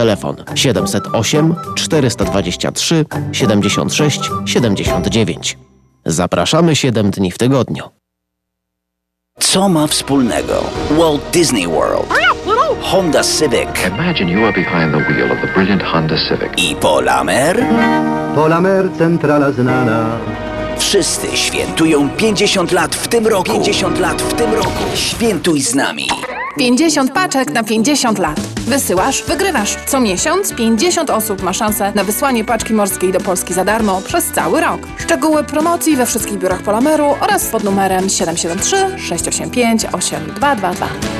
Speaker 26: Telefon 708 423 76 79. Zapraszamy 7 dni w tygodniu.
Speaker 27: Co ma wspólnego Walt Disney World, Honda Civic
Speaker 28: Imagine you are behind the wheel of the brilliant Honda Civic.
Speaker 27: i Polamer?
Speaker 29: Polamer centrala znana.
Speaker 27: Wszyscy świętują 50 lat w tym roku. 50 lat w tym roku. Świętuj z nami.
Speaker 30: 50 paczek na 50 lat. Wysyłasz, wygrywasz. Co miesiąc 50 osób ma szansę na wysłanie paczki morskiej do Polski za darmo przez cały rok. Szczegóły promocji we wszystkich biurach Polameru oraz pod numerem 773 685 8222.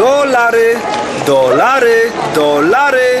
Speaker 31: Dolary, dolary, dolary,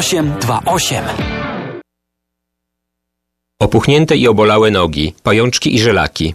Speaker 32: 0828.
Speaker 33: Opuchnięte i obolałe nogi, pajączki i żelaki.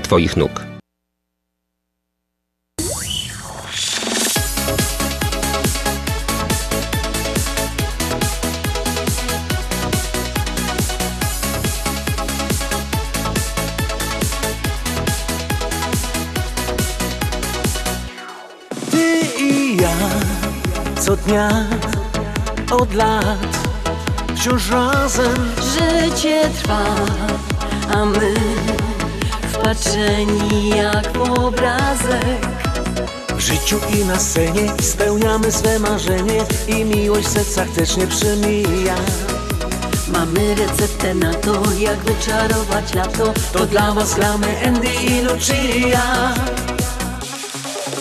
Speaker 7: Twoich nóg.
Speaker 34: Ty i ja co dnia od lat wciąż razem
Speaker 4: Życie trwa, a my wpatrzeni jak w obrazek.
Speaker 34: w życiu i na scenie spełniamy swe marzenie i miłość w sercach też nie przemija.
Speaker 4: Mamy receptę na to, jak wyczarować lato.
Speaker 34: To dla was gramy Andy i Lucia.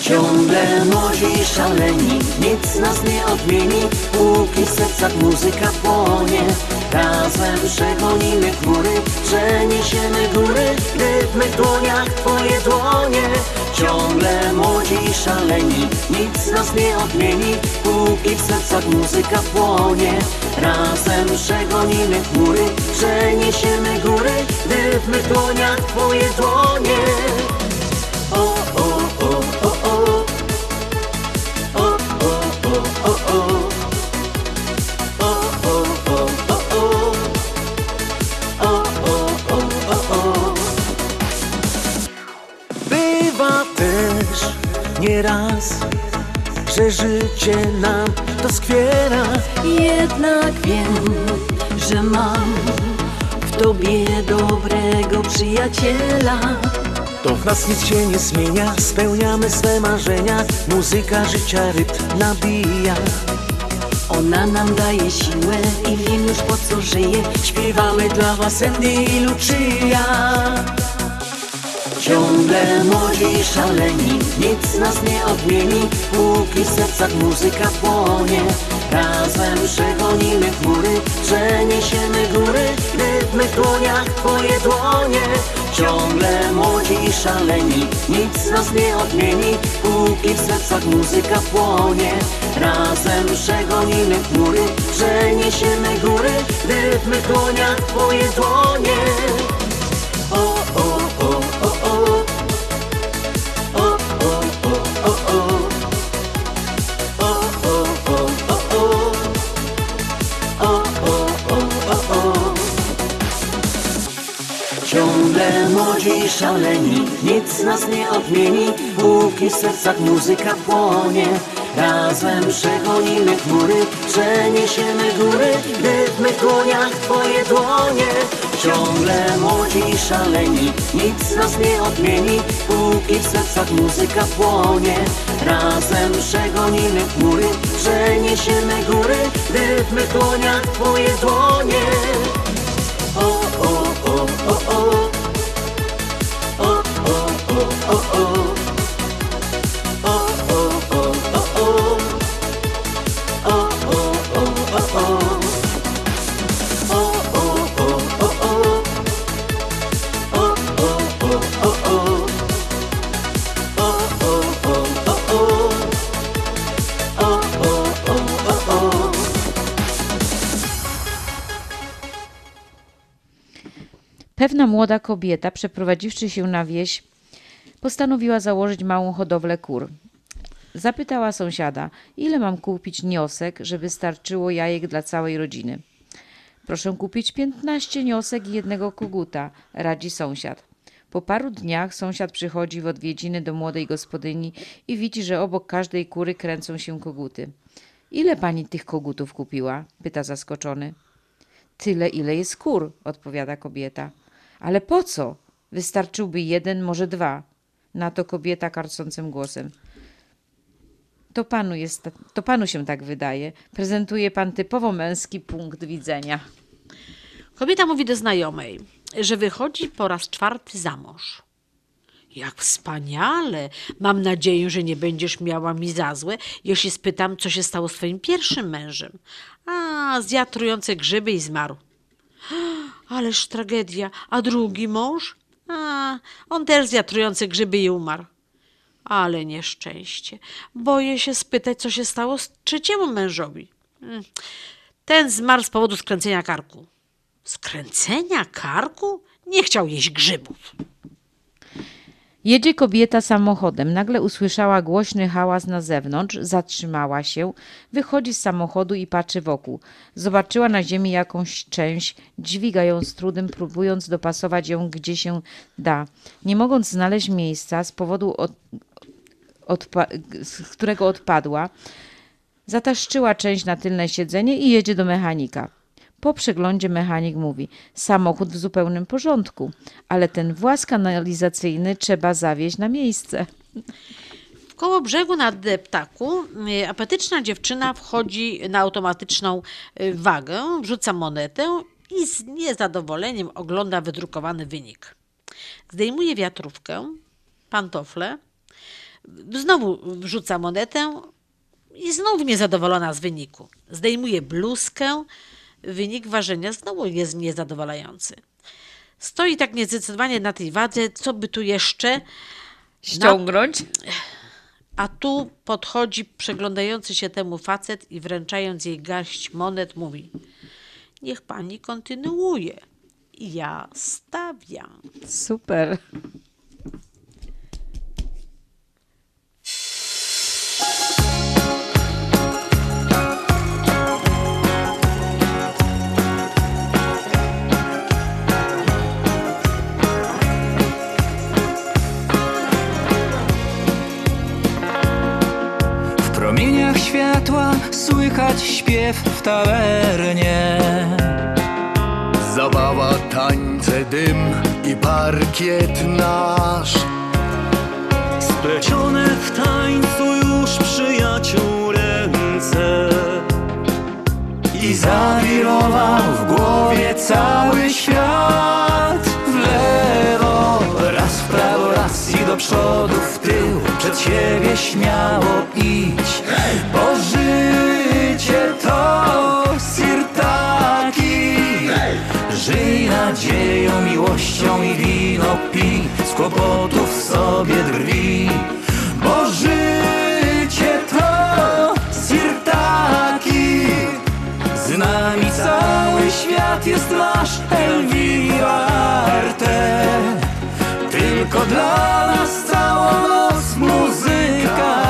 Speaker 4: Ciągle młodzi szaleni, nic nas nie odmieni. Póki w sercach muzyka płonie Razem przegonimy chmury, przeniesiemy góry Gdy w mych dłoniach twoje dłonie. Ciągle młodzi szaleni, nic nas nie odmieni. Póki w sercach muzyka płonie Razem przegonimy chmury, przeniesiemy góry Gdy w mych dłoniach twoje dłonie. O,
Speaker 34: że życie nam to skwiera.
Speaker 4: Jednak wiem, że mam w tobie dobrego przyjaciela.
Speaker 34: To w nas nic się nie zmienia, spełniamy swe marzenia. Muzyka życia rytm nabija.
Speaker 4: Ona nam daje siłę i wiem już po co żyje. Śpiewamy dla was Andy i Lucia. Ciągle młodzi szaleni, nic nas nie odmieni Póki w sercach muzyka płonie. Razem przegonimy chmury, przeniesiemy góry Gdy w dłoniach twoje dłonie. Ciągle młodzi szaleni, nic nas nie odmieni Póki w sercach muzyka płonie. Razem przegonimy chmury, przeniesiemy góry Gdy w dłoniach twoje dłonie nic nas nie odmieni. Póki w sercach muzyka płonie Razem przegonimy chmury, przeniesiemy góry mych dłoniach twoje dłonie. Ciągle młodzi i szaleni, nic nas nie odmieni. Póki w sercach muzyka płonie Razem przegonimy chmury, przeniesiemy góry mych dłoniach twoje dłonie. O, o, o, o. O,
Speaker 2: Pewna młoda kobieta, przeprowadziwszy się na wieś, postanowiła założyć małą hodowlę kur. Zapytała sąsiada, ile mam kupić niosek, żeby starczyło jajek dla całej rodziny. Proszę kupić 15 niosek i jednego koguta, radzi sąsiad. Po paru dniach sąsiad przychodzi w odwiedziny do młodej gospodyni i widzi, że obok każdej kury kręcą się koguty. Ile pani tych kogutów kupiła? pyta zaskoczony. Tyle, ile jest kur, odpowiada kobieta. Ale po co? Wystarczyłby jeden, może dwa. Na to kobieta karcącym głosem. To panu, jest, to panu się tak wydaje. Prezentuje pan typowo męski punkt widzenia.
Speaker 3: Kobieta mówi do znajomej, że wychodzi po raz czwarty za mąż. Jak wspaniale! Mam nadzieję, że nie będziesz miała mi za złe, jeśli spytam, co się stało z twoim pierwszym mężem. A, zjadł trujące grzyby i zmarł. Ależ tragedia. A drugi mąż? A, on też zjadł trujące grzyby i umarł. Ale nieszczęście. Boję się spytać, co się stało z trzeciemu mężowi. Mm. Ten zmarł z powodu skręcenia karku. Skręcenia karku? Nie chciał jeść grzybów.
Speaker 2: Jedzie kobieta samochodem. Nagle usłyszała głośny hałas na zewnątrz, zatrzymała się, wychodzi z samochodu i patrzy wokół. Zobaczyła na ziemi jakąś część, dźwiga ją z trudem, próbując dopasować ją gdzie się da. Nie mogąc znaleźć miejsca z powodu, od, odpa- z którego odpadła, zataszczyła część na tylne siedzenie i jedzie do mechanika. Po przeglądzie mechanik mówi: Samochód w zupełnym porządku, ale ten włas kanalizacyjny trzeba zawieźć na miejsce.
Speaker 3: Koło brzegu na deptaku y, apetyczna dziewczyna wchodzi na automatyczną y, wagę, wrzuca monetę i z niezadowoleniem ogląda wydrukowany wynik. Zdejmuje wiatrówkę, pantofle, znowu wrzuca monetę i znów niezadowolona z wyniku. Zdejmuje bluzkę, wynik ważenia znowu jest niezadowalający. Stoi tak niezdecydowanie na tej wadze, co by tu jeszcze
Speaker 2: Ściągnąć?
Speaker 3: A tu podchodzi przeglądający się temu facet i wręczając jej garść monet mówi: Niech pani kontynuuje. Ja stawiam.
Speaker 2: Super.
Speaker 16: Światła słychać śpiew w tawernie.
Speaker 35: Zabawa, tańce, dym i parkiet nasz.
Speaker 22: Splecione w tańcu już przyjaciół ręce.
Speaker 16: I zawirował w głowie cały świat. W lewo, raz w prawo, raz i do przodu, w tył. Przed siebie śmiało idź Bo życie to sirtaki Żyj nadzieją, miłością i wino pij Z kłopotów sobie drwi. Bo życie to sirtaki z nami cały świat jest nasz Elvira Tylko dla nas całą noc muzyka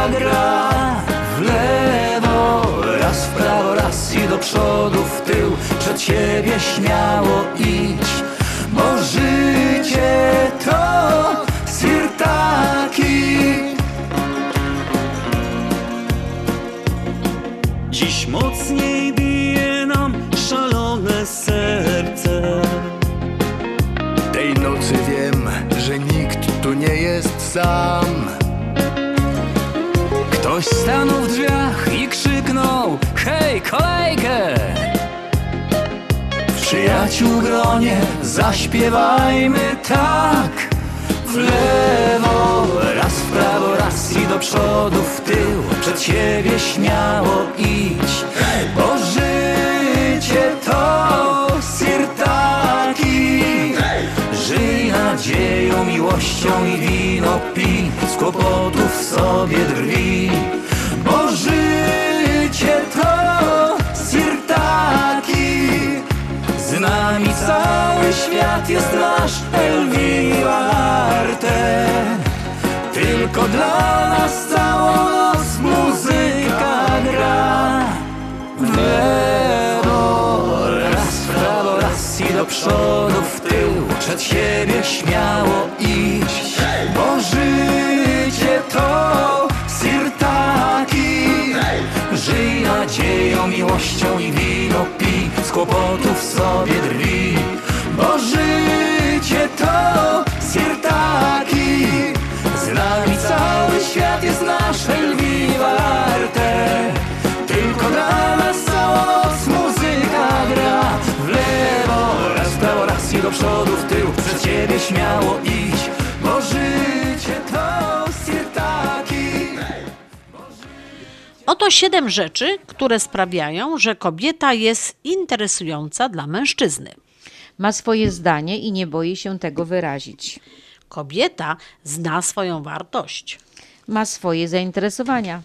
Speaker 16: i do przodu, w tył Przed siebie śmiało idź. Bo życie to sirtaki
Speaker 22: Dziś mocniej bije nam szalone serce.
Speaker 35: Tej nocy wiem, że nikt tu nie jest sam.
Speaker 16: Ktoś stanął w drzwiach i krzyknął Hej, kolejkę! W przyjaciół gronie zaśpiewajmy tak. W lewo, raz w prawo, raz i do przodu, w tył. Przed siebie śmiało idź Bo życie to sirtaki Żyj nadzieją, miłością i wino pij Z kłopotów sobie drwi. Bo życie Z nami cały świat jest nasz Elvira Arte Tylko dla nas całą noc muzyka gra. W lewo, raz w prawo, raz i do przodu, w tył Przed siebie śmiało idź Bo życie to sirtaki Żyj nadzieją, miłością i Z kłopotów sobie drwi Bo życie to sirtaki Z nami cały świat jest nasz Elvira Arte Tylko dla nas całą noc muzyka gra. W lewo, raz w prawo, raz i do przodu, w tył. Przed siebie śmiało idź Bo życie
Speaker 3: Oto siedem rzeczy, które sprawiają, że kobieta jest interesująca dla mężczyzny.
Speaker 2: Ma swoje zdanie i nie boi się tego wyrazić.
Speaker 3: Kobieta zna swoją wartość.
Speaker 2: Ma swoje zainteresowania.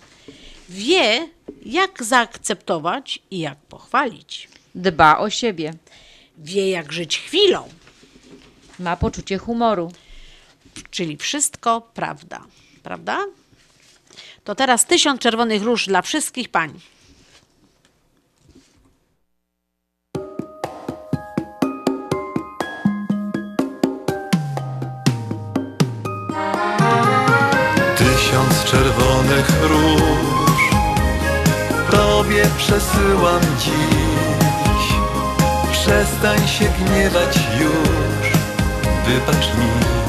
Speaker 3: Wie, jak zaakceptować i jak pochwalić.
Speaker 2: Dba o siebie.
Speaker 3: Wie, jak żyć chwilą.
Speaker 2: Ma poczucie humoru.
Speaker 3: Czyli wszystko prawda. Prawda? To teraz tysiąc czerwonych róż dla wszystkich pań.
Speaker 20: Tysiąc czerwonych róż Tobie przesyłam dziś. Przestań się gniewać już. Wybacz mi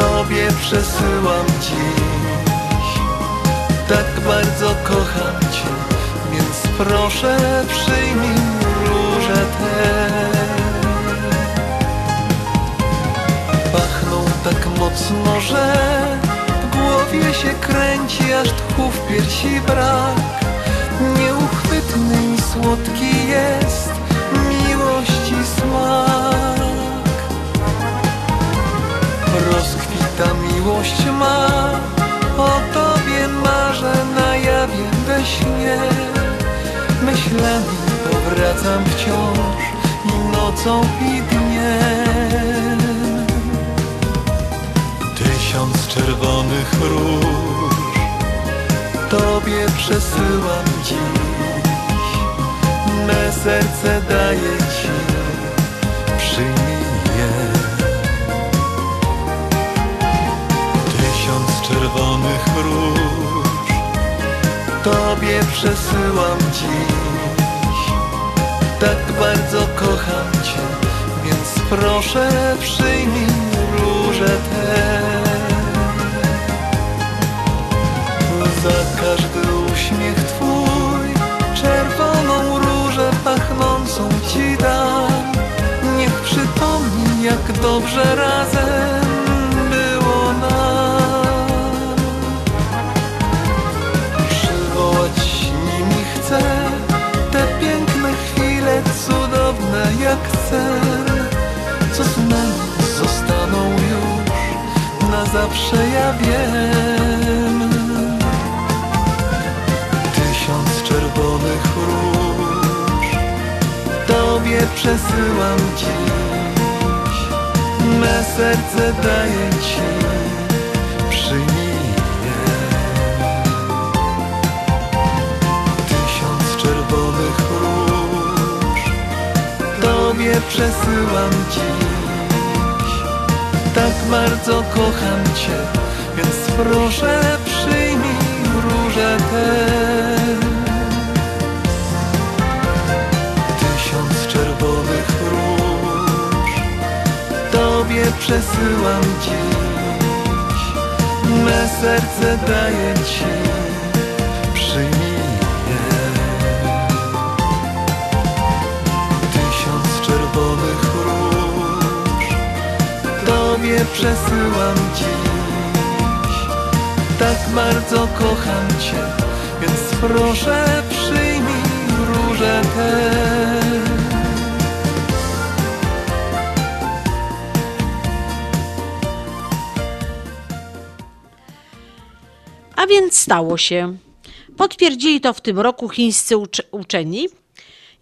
Speaker 20: Tobie przesyłam dziś. Tak bardzo kocham Cię Więc proszę przyjmij róże te. Pachną tak mocno, że W głowie się kręci, aż tchu w piersi brak. Nieuchwytny i słodki jest Miłości smak Rozkwita miłość ma. O tobie marzę na jawie we śnie. Myślami powracam wciąż I nocą i dniem. Tysiąc czerwonych róż Tobie przesyłam dziś. Me serce daję Ci. Przyjmij czerwonych róż. Tobie przesyłam dziś. Tak bardzo kocham Cię Więc proszę przyjmij róże te. Za każdy uśmiech Twój Czerwoną różę pachnącą Ci dam. Niech przypomni jak dobrze razem sen Co z nami zostaną już na zawsze ja wiem. Tysiąc czerwonych róż Tobie przesyłam dziś. Me serce daję Ci przesyłam dziś. Tak bardzo kocham Cię Więc proszę przyjmij róże te. Tysiąc czerwonych róż Tobie przesyłam dziś. Me serce daję Ci Tobie przesyłam dziś Tak bardzo kocham Cię Więc proszę przyjmij róże te
Speaker 3: A więc stało się. Potwierdzili to w tym roku chińscy ucze- uczeni.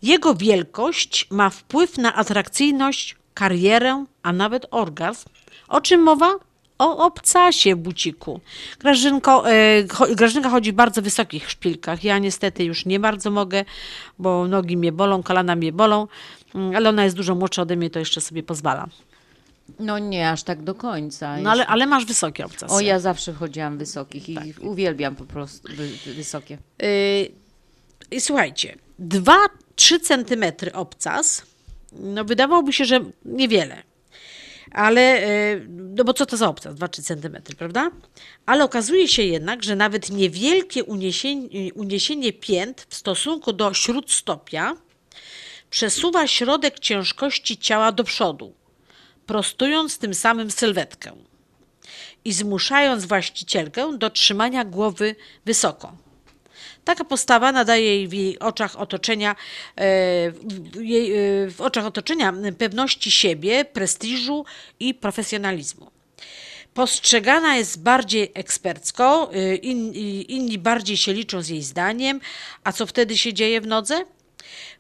Speaker 3: Jego wielkość ma wpływ na atrakcyjność, karierę, a nawet orgazm. O czym mowa? O obcasie buciku. Grażynko, e, Grażynka chodzi w bardzo wysokich szpilkach. Ja niestety już nie bardzo mogę, bo nogi mnie bolą, kolana mnie bolą, Mm, ale ona jest dużo młodsza ode mnie, to jeszcze sobie pozwala.
Speaker 2: No nie aż tak do końca.
Speaker 3: No ale, ale masz wysokie obcasy.
Speaker 2: O, ja zawsze chodziłam wysokich i uwielbiam po prostu wy, wy- wysokie.
Speaker 3: Y, I słuchajcie, 2-3 centymetry obcas, no wydawałoby się, że niewiele. Ale, y, no bo co to za obcas? 2-3 centymetry, prawda? Ale okazuje się jednak, że nawet niewielkie uniesienie, uniesienie pięt w stosunku do śródstopia przesuwa środek ciężkości ciała do przodu, prostując tym samym sylwetkę i zmuszając właścicielkę do trzymania głowy wysoko. Taka postawa nadaje w jej oczach otoczenia, e, jej, e, w oczach otoczenia pewności siebie, prestiżu i profesjonalizmu. Postrzegana jest bardziej ekspercko, y, in, inni bardziej się liczą z jej zdaniem. A co wtedy się dzieje w nodze?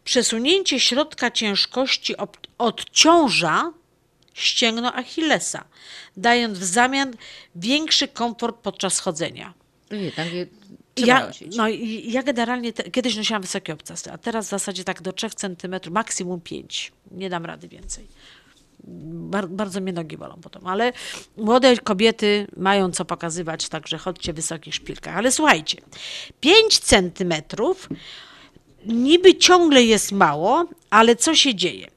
Speaker 3: Przesunięcie środka ciężkości odciąża ścięgno Achillesa, dając w zamian większy komfort podczas chodzenia.
Speaker 2: Jednak
Speaker 3: Ja,
Speaker 2: nosić.
Speaker 3: no, i ja generalnie te, kiedyś nosiłam wysokie obcasy, a teraz w zasadzie tak do 3 cm, maksimum 5. Nie dam rady więcej. Bar, bardzo mnie nogi bolą potem, ale młode kobiety mają co pokazywać, także chodźcie w wysokich szpilkach. Ale słuchajcie, 5 centymetrów niby ciągle jest mało, ale co się dzieje?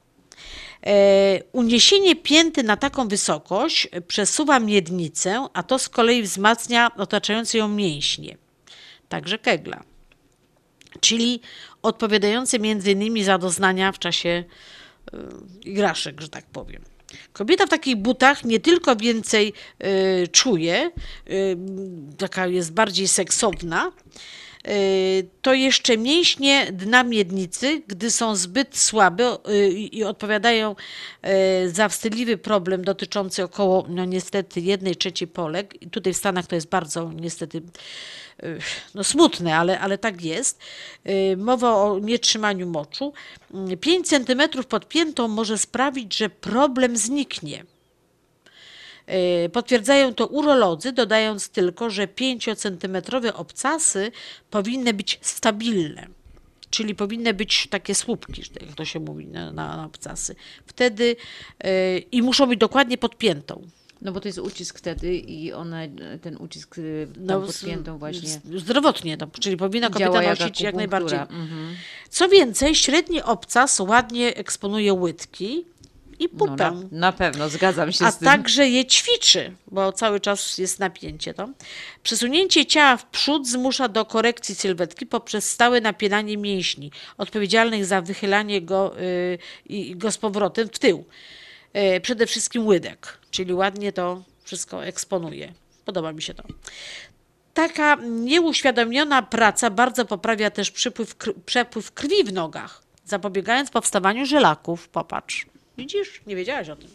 Speaker 3: E, uniesienie pięty na taką wysokość przesuwa miednicę, a to z kolei wzmacnia otaczające ją mięśnie, także kegla, czyli odpowiadające między innymi za doznania w czasie e, igraszek, że tak powiem. Kobieta w takich butach nie tylko więcej e, czuje, e, taka jest bardziej seksowna, to jeszcze mięśnie dna miednicy, gdy są zbyt słabe e, i odpowiadają e, za wstydliwy problem dotyczący około, no niestety, jednej trzeciej Polek. Tutaj w Stanach to jest bardzo niestety no smutne, ale, ale tak jest. Mowa o nietrzymaniu moczu. 5 cm pod piętą może sprawić, że problem zniknie. E, Potwierdzają to urolodzy, dodając tylko, że 5-centymetrowe obcasy powinny być stabilne. Czyli powinny być takie słupki, jak to się mówi na, na, obcasy. Wtedy e, i muszą być dokładnie pod piętą.
Speaker 2: No bo to jest ucisk wtedy i one, ten ucisk y,
Speaker 3: No,
Speaker 2: pod
Speaker 3: z-
Speaker 2: piętą właśnie
Speaker 3: Zdrowotnie, no, czyli powinna kobieta nosić jak najbardziej.
Speaker 2: Mhm.
Speaker 3: Co więcej, średni obcas ładnie eksponuje łydki i
Speaker 2: No,
Speaker 3: pupę.
Speaker 2: na, na pewno, zgadzam się
Speaker 3: a
Speaker 2: z tym.
Speaker 3: także je ćwiczy, bo cały czas jest napięcie. To. Przesunięcie ciała w przód zmusza do korekcji sylwetki poprzez stałe napinanie mięśni, odpowiedzialnych za wychylanie go, y, i go z powrotem w tył. Y, przede wszystkim łydek, czyli ładnie to wszystko eksponuje. Podoba mi się to. Taka nieuświadomiona praca bardzo poprawia też przypływ, przepływ krwi w nogach, zapobiegając powstawaniu żelaków. Popatrz. Widzisz? Nie wiedziałaś o tym.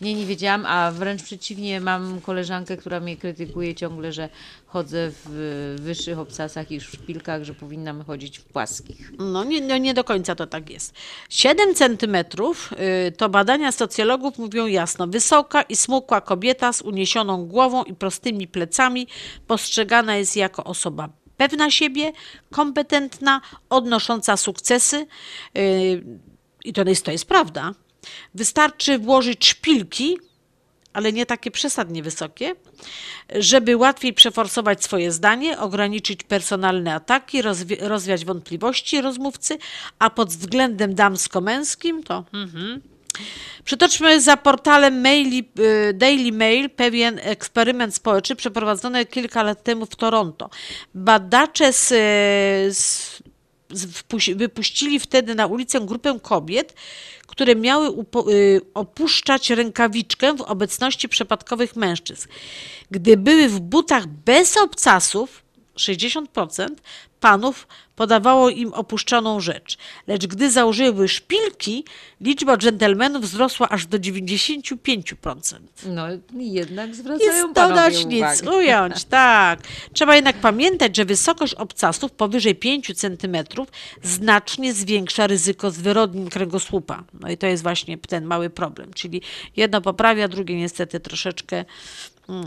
Speaker 2: Nie, nie wiedziałam, a wręcz przeciwnie, mam koleżankę, która mnie krytykuje ciągle, że chodzę w wyższych obcasach i w szpilkach, że powinnam chodzić w płaskich.
Speaker 3: No nie, no nie do końca to tak jest. 7 centymetrów y, to badania socjologów mówią jasno. Wysoka i smukła kobieta z uniesioną głową i prostymi plecami postrzegana jest jako osoba pewna siebie, kompetentna, odnosząca sukcesy. y, I to jest, to jest prawda. Wystarczy włożyć szpilki, ale nie takie przesadnie wysokie, żeby łatwiej przeforsować swoje zdanie, ograniczyć personalne ataki, rozwi- rozwiać wątpliwości rozmówcy, a pod względem damsko-męskim to. Mhm. Przytoczmy za portalem maili, y, Daily Mail pewien eksperyment społeczny przeprowadzony kilka lat temu w Toronto. Badacze z, z, z, wypuścili wtedy na ulicę grupę kobiet, które miały y, opuszczać rękawiczkę w obecności przypadkowych mężczyzn. Gdy były w butach bez obcasów, 60% panów podawało im opuszczoną rzecz. Lecz gdy założyły szpilki, liczba dżentelmenów wzrosła aż do 95%.
Speaker 2: No jednak zwracają panowie
Speaker 3: dodać nic, ująć, tak. Trzeba jednak pamiętać, że wysokość obcasów powyżej 5 cm znacznie zwiększa ryzyko zwyrodnień kręgosłupa. No i to jest właśnie ten mały problem. Czyli jedno poprawia, drugie niestety troszeczkę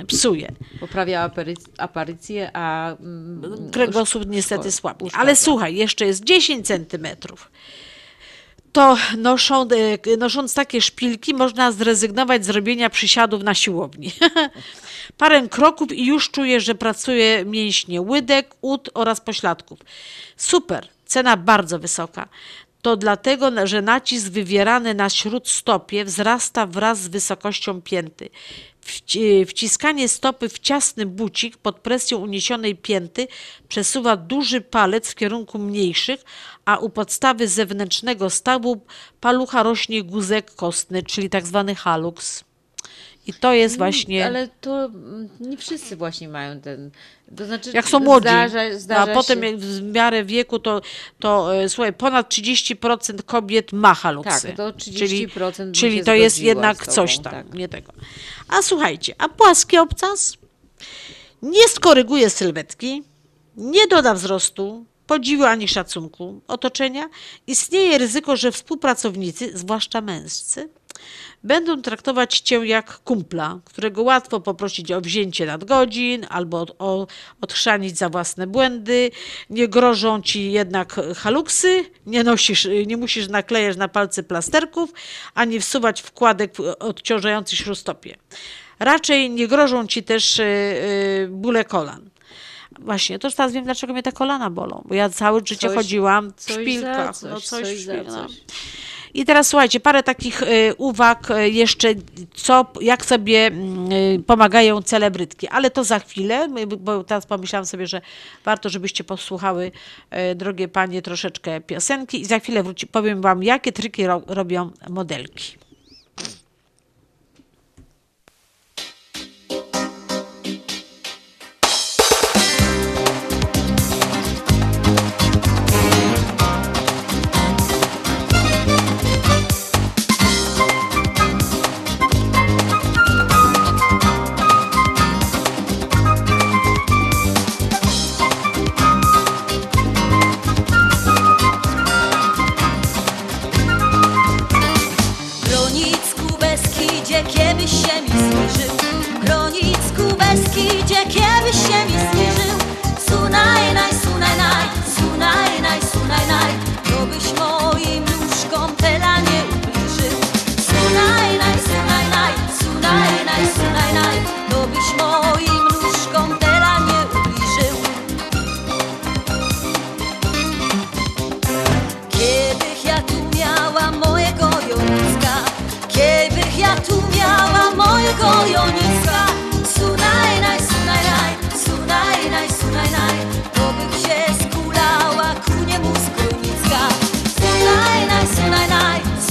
Speaker 3: psuje.
Speaker 2: Poprawia apary- aparycję, a mm,
Speaker 3: Kręgosłup niestety słabnie. Ale słuchaj, jeszcze jest 10 centymetrów. To noszą, e, nosząc takie szpilki można zrezygnować z robienia przysiadów na siłowni. Parę kroków i już czujesz, że pracuje mięśnie łydek, ud oraz pośladków. Super, cena bardzo wysoka. To dlatego, że nacisk wywierany na śródstopie wzrasta wraz z wysokością pięty. Wci- Wciskanie stopy w ciasny bucik pod presją uniesionej pięty przesuwa duży palec w kierunku mniejszych, a u podstawy zewnętrznego stawu palucha rośnie guzek kostny, czyli tak zwany halux. I to jest właśnie.
Speaker 2: Ale to mm, nie wszyscy właśnie mają ten. To znaczy,
Speaker 3: Jak są młodzi,
Speaker 2: Zdarza, zdarza
Speaker 3: a potem jak w miarę wieku, to, to e, słuchaj, ponad 30% kobiet ma haluksy.
Speaker 2: Tak, to 30%
Speaker 3: Czyli, czyli to jest jednak
Speaker 2: tobą,
Speaker 3: coś tam,
Speaker 2: tak.
Speaker 3: nie tego. A słuchajcie, a płaski obcas nie skoryguje sylwetki, nie doda wzrostu, podziwu ani szacunku otoczenia. Istnieje ryzyko, że współpracownicy, zwłaszcza męscy, będą traktować cię jak kumpla, którego łatwo poprosić o wzięcie nadgodzin albo o, odchrzanić za własne błędy. Nie grożą ci jednak haluksy, nie, nosisz, nie musisz naklejać na palce plasterków, ani wsuwać wkładek odciążających śródstopie. Raczej nie grożą ci też y, y, bóle kolan. Właśnie, to już teraz wiem, dlaczego mnie te kolana bolą, bo ja całe życie
Speaker 2: Coś-
Speaker 3: chodziłam w szpilkach.
Speaker 2: coś,
Speaker 3: no coś,
Speaker 2: coś
Speaker 3: szpil- no. I teraz słuchajcie, parę takich y, uwag y, jeszcze, co, jak sobie mm, y, pomagają celebrytki, ale to za chwilę, bo teraz pomyślałam sobie, że warto, żebyście posłuchały, drogie panie, troszeczkę piosenki i za chwilę wróci, powiem wam, jakie triki ro, robią modelki.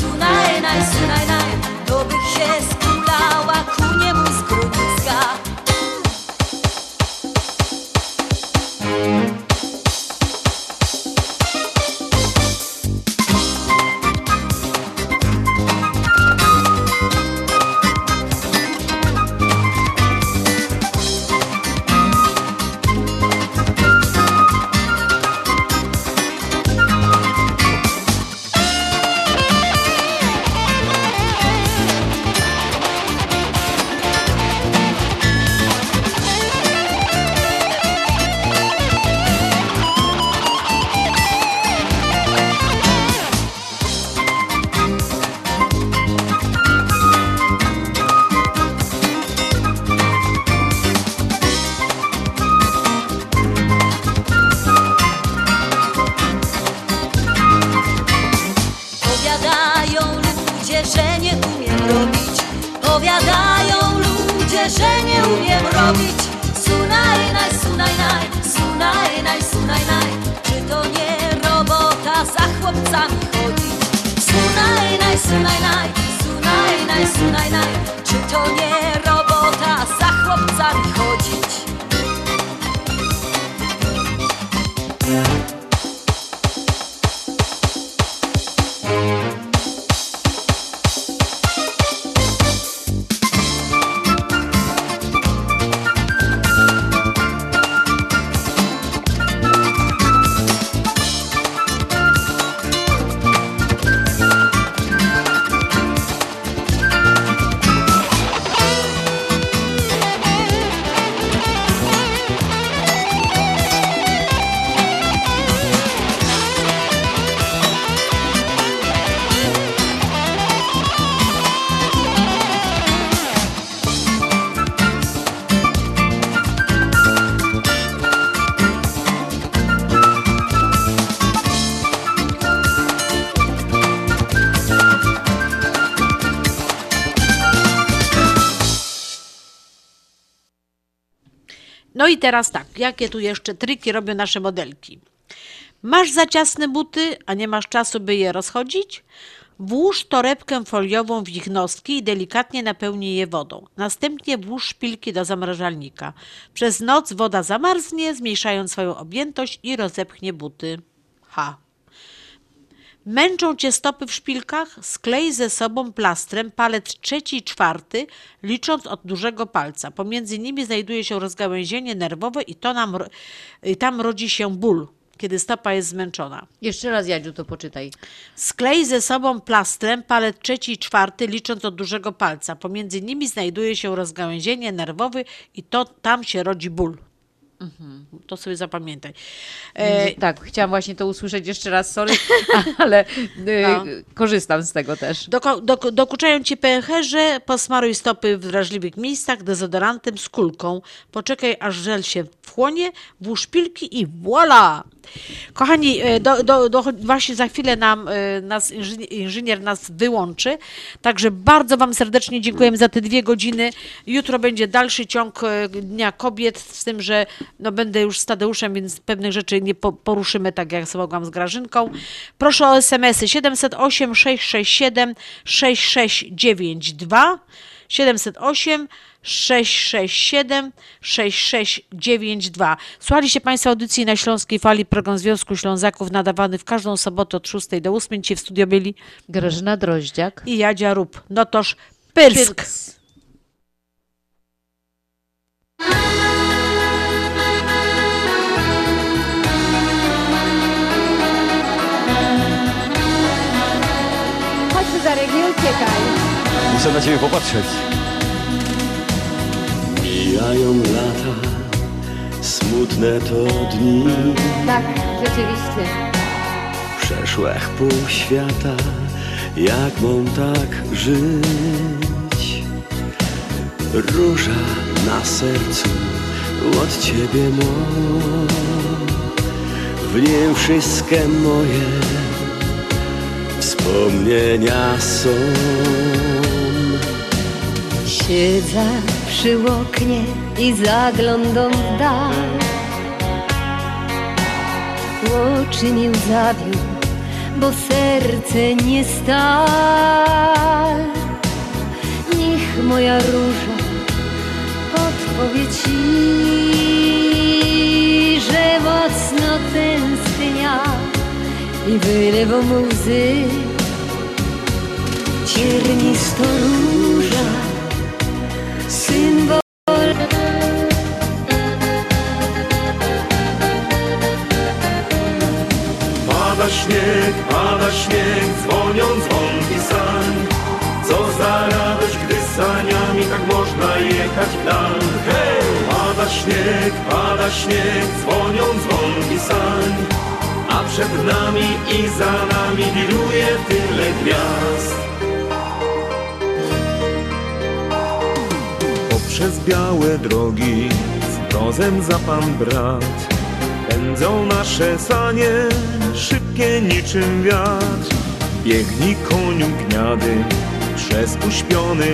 Speaker 17: Sunaj, naj, sunaj, naj, To bych się
Speaker 3: No i teraz tak, jakie tu jeszcze triki robią nasze modelki? Masz za ciasne buty, a nie masz czasu, by je rozchodzić? Włóż torebkę foliową w ich noski i delikatnie napełnij je wodą. Następnie włóż szpilki do zamrażalnika. Przez noc woda zamarznie, zmniejszając swoją objętość i rozepchnie buty. Ha. Męczą cię stopy w szpilkach? Sklej ze sobą plastrem palec trzeci i czwarty, licząc od dużego palca. Pomiędzy nimi znajduje się rozgałęzienie nerwowe i to nam, i tam rodzi się ból, kiedy stopa jest zmęczona.
Speaker 2: Jeszcze raz, Jadziu, to poczytaj.
Speaker 3: Sklej ze sobą plastrem palec trzeci i czwarty, licząc od dużego palca. Pomiędzy nimi znajduje się rozgałęzienie nerwowe i to tam się rodzi ból. To sobie zapamiętaj. E,
Speaker 2: tak, chciałam właśnie to usłyszeć jeszcze raz, sorry, ale y,
Speaker 3: No.
Speaker 2: korzystam z tego też.
Speaker 3: Doko, dok, dokuczają ci pęcherze, posmaruj stopy w wrażliwych miejscach dezodorantem z kulką. Poczekaj, aż żel się wchłonie, włóż szpilki i voila! Kochani, e, do, do, do, właśnie za chwilę nam, e, nas inżynier, inżynier nas wyłączy, także bardzo Wam serdecznie dziękujemy za te dwie godziny. Jutro będzie dalszy ciąg e, Dnia Kobiet, z tym, że no, będę już z Tadeuszem, więc pewnych rzeczy nie po, poruszymy, tak jak mogłam z Grażynką. Proszę o SMS-y 708 667 6692 708 667 6692. Słuchaliście Państwo audycji na Śląskiej Fali, program Związku Ślązaków nadawany w każdą sobotę od 6 do 8. Ci w studio byli
Speaker 2: Grażyna Droździak
Speaker 3: i Jadzia Rób. No toż Pyrsk.
Speaker 1: Chodź
Speaker 36: Muszę na ciebie popatrzeć.
Speaker 37: Mijają lata, smutne to dni,
Speaker 1: Tak, rzeczywiście.
Speaker 37: przeszłych pół świata, jak mam tak żyć? Róża na sercu od ciebie mo, w nim wszystkie moje wspomnienia są.
Speaker 1: Siedzę przy oknie i zaglądam w dal. Oczy mi zawił, bo serce nie stal. Niech moja róża podpowie ci, że mocno tęsknia i wylewam łzy. Symbol
Speaker 37: Pada śnieg, pada śnieg, dzwonią dzwonki sań. Co za radość, gdy saniami tak można jechać w dal. Hej! Pada śnieg, pada śnieg, dzwonią dzwonki sań. A przed nami i za nami wiruje tyle gwiazd.
Speaker 18: Poprzez białe drogi. Z grozem za pan brat Pędzą nasze sanie, szybkie niczym wiatr. Biegnij koniu gniady przez uśpiony